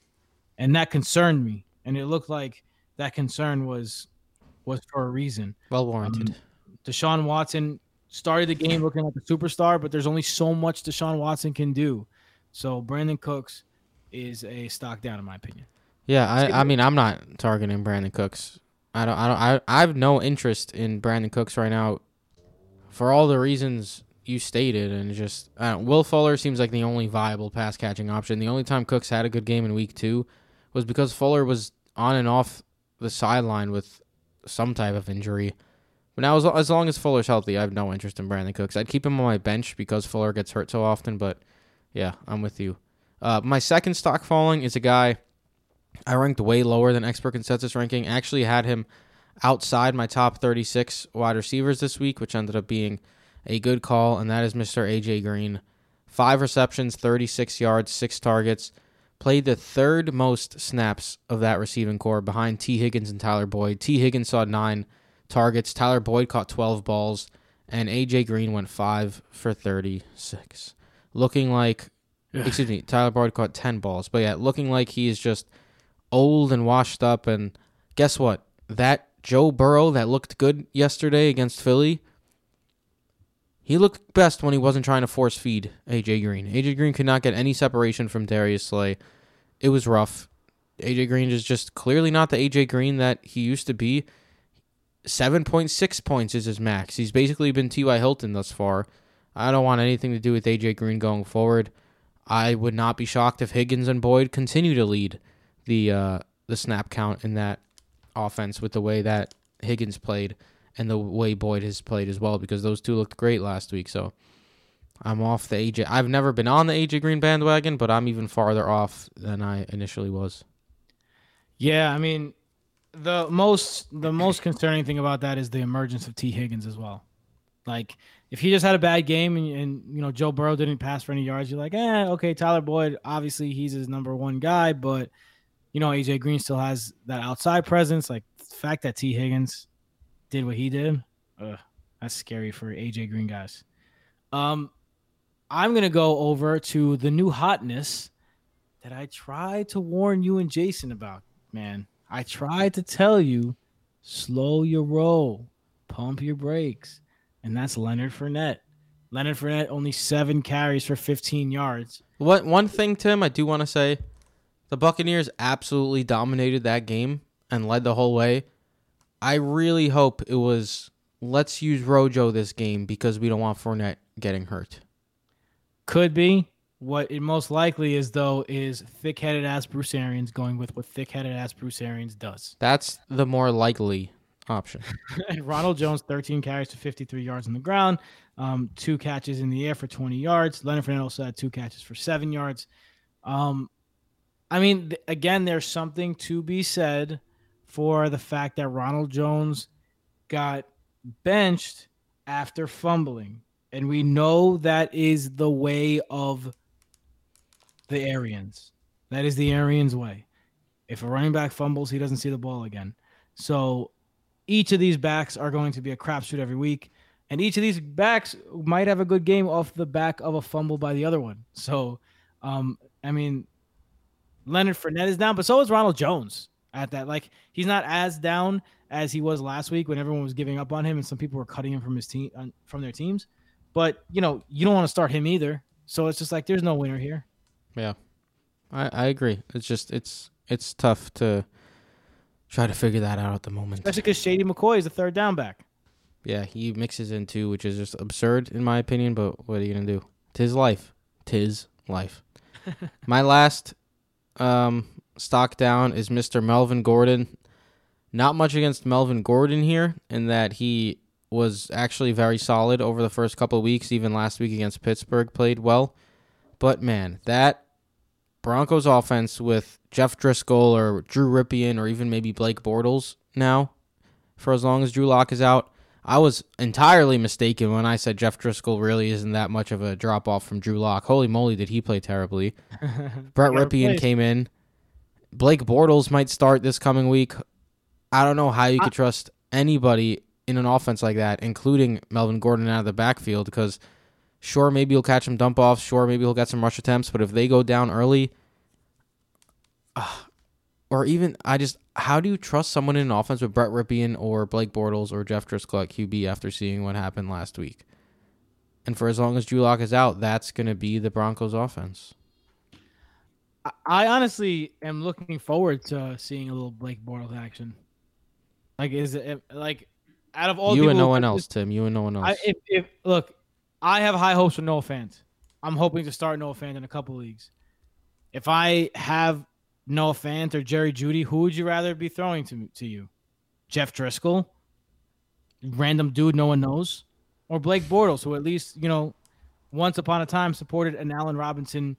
And that concerned me. And it looked like that concern was was for a reason. Well warranted. Um, Deshaun Watson started the game looking like a superstar, but there's only so much Deshaun Watson can do. So Brandin Cooks is a stock down in my opinion. Yeah, I, I mean, I'm not targeting Brandin Cooks. I don't, I don't, I, I have no interest in Brandin Cooks right now, for all the reasons you stated, and just uh, Will Fuller seems like the only viable pass catching option. The only time Cooks had a good game in Week Two was because Fuller was on and off the sideline with some type of injury. But now, as, as long as Fuller's healthy, I have no interest in Brandin Cooks. I'd keep him on my bench because Fuller gets hurt so often. But yeah, I'm with you. Uh, my second stock falling is a guy I ranked way lower than expert consensus ranking. Actually, had him outside my top 36 wide receivers this week, which ended up being a good call, and that is Mr. AJ Green. Five receptions, 36 yards, six targets. Played the third most snaps of that receiving corps behind Tee Higgins and Tyler Boyd. Tee Higgins saw nine, targets. Tyler Boyd caught 12 balls, and AJ Green went 5 for 36. Looking like, excuse me, Tyler Boyd caught 10 balls. But yeah, looking like he's just old and washed up. And guess what? That Joe Burrow that looked good yesterday against Philly, he looked best when he wasn't trying to force feed AJ Green. AJ Green could not get any separation from Darius Slay. It was rough. AJ Green is just clearly not the AJ Green that he used to be. 7.6 points is his max. He's basically been T.Y. Hilton thus far. I don't want anything to do with AJ Green going forward. I would not be shocked if Higgins and Boyd continue to lead the uh, the snap count in that offense with the way that Higgins played and the way Boyd has played as well because those two looked great last week. So I'm off the AJ. I've never been on the AJ Green bandwagon, but I'm even farther off than I initially was. Yeah, I mean, the most the most concerning thing about that is the emergence of Tee Higgins as well. Like if he just had a bad game and, and you know Joe Burrow didn't pass for any yards, you're like, eh, okay, Tyler Boyd, obviously he's his number one guy, but you know AJ Green still has that outside presence. Like the fact that Tee Higgins did what he did, ugh, that's scary for AJ Green guys. Um, I'm gonna go over to the new hotness that I tried to warn you and Jason about. Man, I tried to tell you, slow your roll, pump your brakes, and that's Leonard Fournette. Leonard Fournette only seven carries for 15 yards. What one thing, Tim, I do want to say, the Buccaneers absolutely dominated that game and led the whole way. I really hope it was let's use Rojo this game because we don't want Fournette getting hurt. Could be. What it most likely is, though, is thick-headed ass Bruce Arians going with what thick-headed ass Bruce Arians does. That's the more likely option. Ronald Jones, 13 carries to 53 yards on the ground, um, two catches in the air for 20 yards. Leonard Fournette also had two catches for seven yards. Um, I mean, th- again, there's something to be said for the fact that Ronald Jones got benched after fumbling. And we know that is the way of the Arians. That is the Arians way. If a running back fumbles, he doesn't see the ball again. So each of these backs are going to be a crapshoot every week. And each of these backs might have a good game off the back of a fumble by the other one. So, um, I mean, Leonard Fournette is down, but so is Ronald Jones at that. Like, he's not as down as he was last week when everyone was giving up on him and some people were cutting him from his team from their teams. But you know, you don't want to start him either. So it's just like there's no winner here. Yeah, I I agree. It's just it's it's tough to try to figure that out at the moment. Especially because Shady McCoy is a third down back. Yeah, he mixes in two, which is just absurd in my opinion. But what are you gonna do? Tis life. Tis life. my last um, stock down is Mr. Melvin Gordon. Not much against Melvin Gordon here, in that he was actually very solid over the first couple of weeks. Even last week against Pittsburgh, played well. But man, that Broncos offense with Jeff Driskel or Drew Rypien or even maybe Blake Bortles now, for as long as Drew Lock is out, I was entirely mistaken when I said Jeff Driskel really isn't that much of a drop off from Drew Lock. Holy moly, did he play terribly? Brett Rypien came in. Blake Bortles might start this coming week. I don't know how you could trust anybody in an offense like that, including Melvin Gordon out of the backfield, because sure, maybe he'll catch some dump offs. Sure, maybe he'll get some rush attempts. But if they go down early, uh, or even I just how do you trust someone in an offense with Brett Rypien or Blake Bortles or Jeff Driskel at QB after seeing what happened last week? And for as long as Drew Lock is out, that's going to be the Broncos' offense. I honestly am looking forward to seeing a little Blake Bortles action. Like, is it like out of all you and no one else, Tim? You and no one else. I, if, if look, I have high hopes for Noah Fant. I'm hoping to start Noah Fant in a couple leagues. If I have Noah Fant or Jerry Jeudy, who would you rather be throwing to to you? Jeff Driskel, random dude no one knows, or Blake Bortles, who at least you know, once upon a time supported an Allen Robinson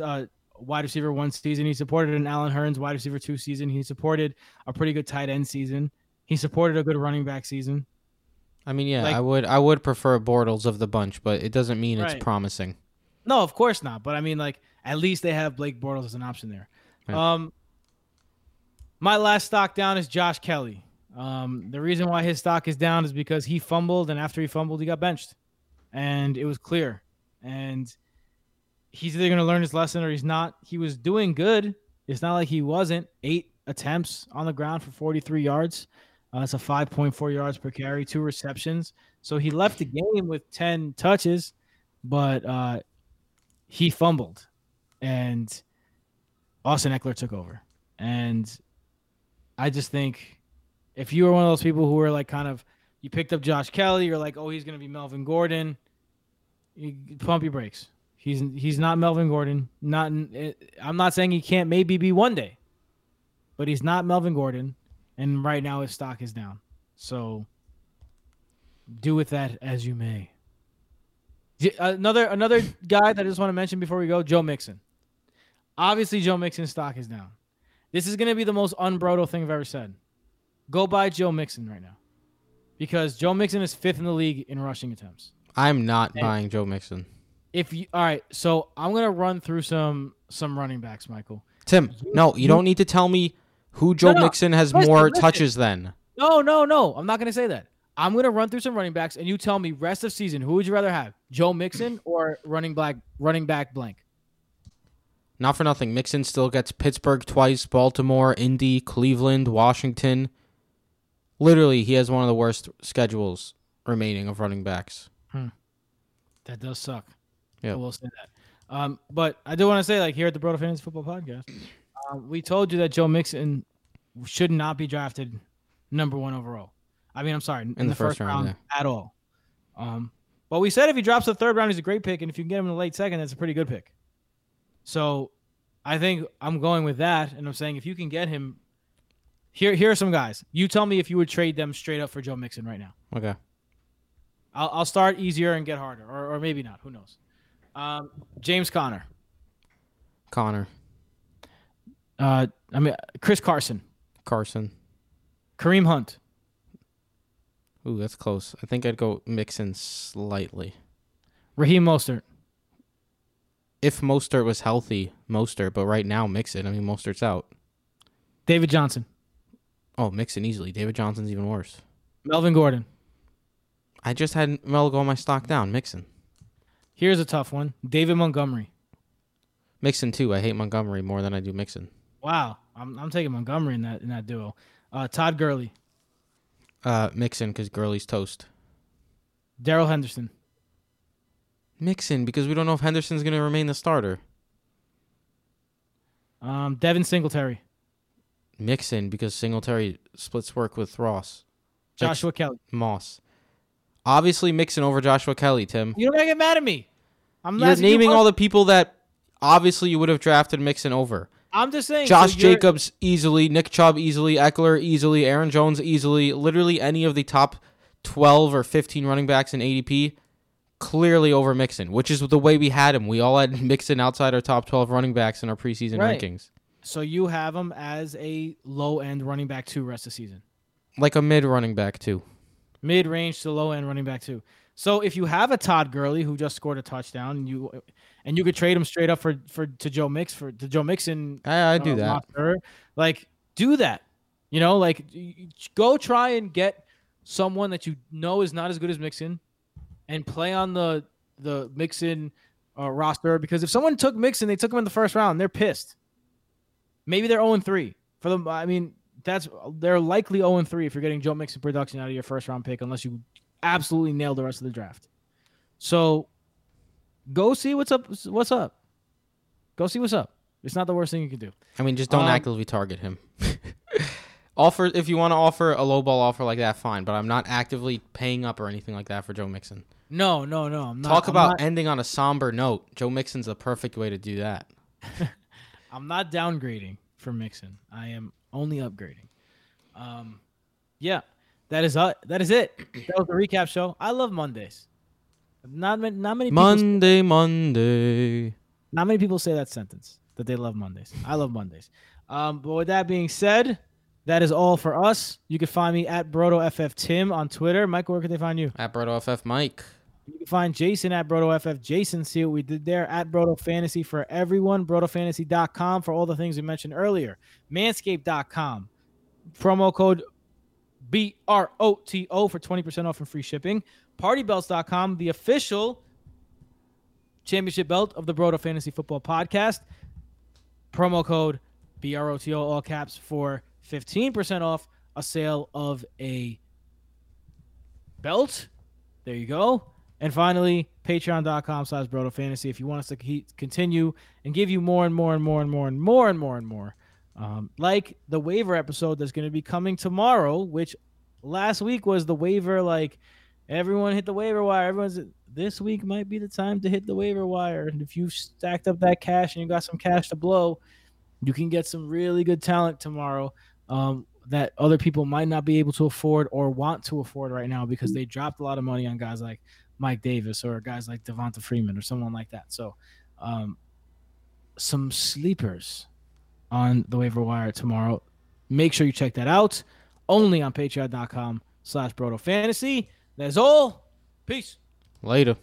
uh, wide receiver one season. He supported an Allen Hurns wide receiver two season. He supported a pretty good tight end season. He supported a good running back season. I mean, yeah, Like- I would I would prefer Bortles of the bunch, but it doesn't mean Right. it's promising. No, of course not. But I mean, like, at least they have Blake Bortles as an option there. Yeah. Um, my last stock down is Josh Kelley. Um, the reason why his stock is down is because he fumbled, and after he fumbled, he got benched, and it was clear. And he's either going to learn his lesson or he's not. He was doing good. It's not like he wasn't. Eight attempts on the ground for 43 yards. Uh, that's a 5.4 yards per carry, two receptions. So he left the game with 10 touches, but uh, he fumbled, and Austin Ekeler took over. And I just think if you were one of those people who were like kind of you picked up Josh Kelley, you're like, oh, he's gonna be Melvin Gordon. You pump your brakes. He's he's not Melvin Gordon. Not I'm not saying he can't maybe be one day, but he's not Melvin Gordon, and right now his stock is down. So do with that as you may. Another another guy that I just want to mention before we go, Joe Mixon. Obviously, Joe Mixon's stock is down. This is going to be the most unbrodo thing I've ever said. Go buy Joe Mixon right now, because Joe Mixon is fifth in the league in rushing attempts. I'm not and buying Joe Mixon. If you all right, so I'm gonna run through some some running backs, Michael. Tim, no, you don't need to tell me who Joe no, no, Mixon has listen, more listen. touches than. No, no, no. I'm not gonna say that. I'm gonna run through some running backs, and you tell me rest of season who would you rather have, Joe Mixon or running back running back blank. Not for nothing, Mixon still gets Pittsburgh twice, Baltimore, Indy, Cleveland, Washington. Literally, he has one of the worst schedules remaining of running backs. Hmm. That does suck. Yeah, we'll say that. Um, but I do want to say, like here at the Broto Fantasy Football Podcast, uh, we told you that Joe Mixon should not be drafted number one overall. I mean, I'm sorry, in, in the, the, first, first round, round yeah. at all. Um, but we said if he drops the third round, he's a great pick, and if you can get him in the late second, that's a pretty good pick. So, I think I'm going with that, and I'm saying if you can get him, here here are some guys. You tell me if you would trade them straight up for Joe Mixon right now. Okay. I'll I'll start easier and get harder, or or maybe not. Who knows? Um, James Conner. Conner. Uh, I mean Chris Carson. Carson. Kareem Hunt. Ooh, that's close. I think I'd go Mixon slightly. Raheem Mostert. If Mostert was healthy, Mostert, but right now Mixon. I mean, Mostert's out. David Johnson. Oh, Mixon easily. David Johnson's even worse. Melvin Gordon. I just had Mel go my stock down. Mixon. Here's a tough one. David Montgomery. Mixon too. I hate Montgomery more than I do Mixon. Wow, I'm I'm taking Montgomery in that in that duo. Uh, Todd Gurley. Uh, Mixon because Gurley's toast. Darrell Henderson. Mixon because we don't know if Henderson's going to remain the starter. Um, Devin Singletary. Mixon because Singletary splits work with Moss. Joshua Ex- Kelley. Moss. Obviously, Mixon over Joshua Kelley, Tim. You don't get mad at me. I'm You're naming you all the people that obviously you would have drafted Mixon over. I'm just saying. Josh so Jacobs easily, Nick Chubb easily, Ekeler easily, Aaron Jones easily. Literally any of the top 12 or 15 running backs in ADP clearly over Mixon, which is the way we had him. We all had Mixon outside our top 12 running backs in our preseason right. rankings. So you have him as a low end running back two rest of the season. Like a mid running back two. Mid range to low end running back two. So if you have a Todd Gurley who just scored a touchdown, and you and you could trade him straight up for for to Joe Mix for to Joe Mixon. I, I do that. Roster, like do that. You know, like go try and get someone that you know is not as good as Mixon, and play on the the Mixon uh, roster because if someone took Mixon, they took him in the first round. They're pissed. Maybe they're zero oh three for them. I mean, that's they're likely zero three if you're getting Joe Mixon production out of your first round pick, unless you absolutely nail the rest of the draft. So go see what's up. What's up? Go see what's up. It's not the worst thing you can do. I mean, just don't um, actively target him. offer if you want to offer a low ball offer like that, fine. But I'm not actively paying up or anything like that for Joe Mixon. No, no, no. I'm not, Talk I'm about not, ending on a somber note. Joe Mixon's the perfect way to do that. I'm not downgrading for Mixon. I am only upgrading. Um, yeah, that is uh, that is it. That was the recap show. I love Mondays. Not many, not many. Monday, Monday. Not many people say that sentence that they love Mondays. I love Mondays. Um, but with that being said, that is all for us. You can find me at BrotoFF Tim on Twitter. Michael, where can they find you? At BrotoFF Mike. You can find Jason at BrotoFF Jason. See what we did there at Broto Fantasy for everyone. BrotoFantasy.com for all the things we mentioned earlier. Manscaped.com. Promo code B R O T O for 20% off and free shipping. Partybelts.com, the official championship belt of the Broto Fantasy Football Podcast. Promo code BROTO, all caps, for 15% off a sale of a belt. There you go. And finally, patreon.com slash Broto Fantasy. If you want us to keep, continue and give you more and more and more and more and more and more and more. Um, like the waiver episode that's going to be coming tomorrow, which last week was the waiver. Like everyone hit the waiver wire. Everyone's this week might be the time to hit the waiver wire. And if you've stacked up that cash and you got some cash to blow, you can get some really good talent tomorrow um, that other people might not be able to afford or want to afford right now because they dropped a lot of money on guys like Mike Davis or guys like Devonta Freeman or someone like that. So, um, some sleepers on the waiver wire tomorrow. Make sure you check that out. Only on patreon.com slash Broto Fantasy. That's all. Peace. Later.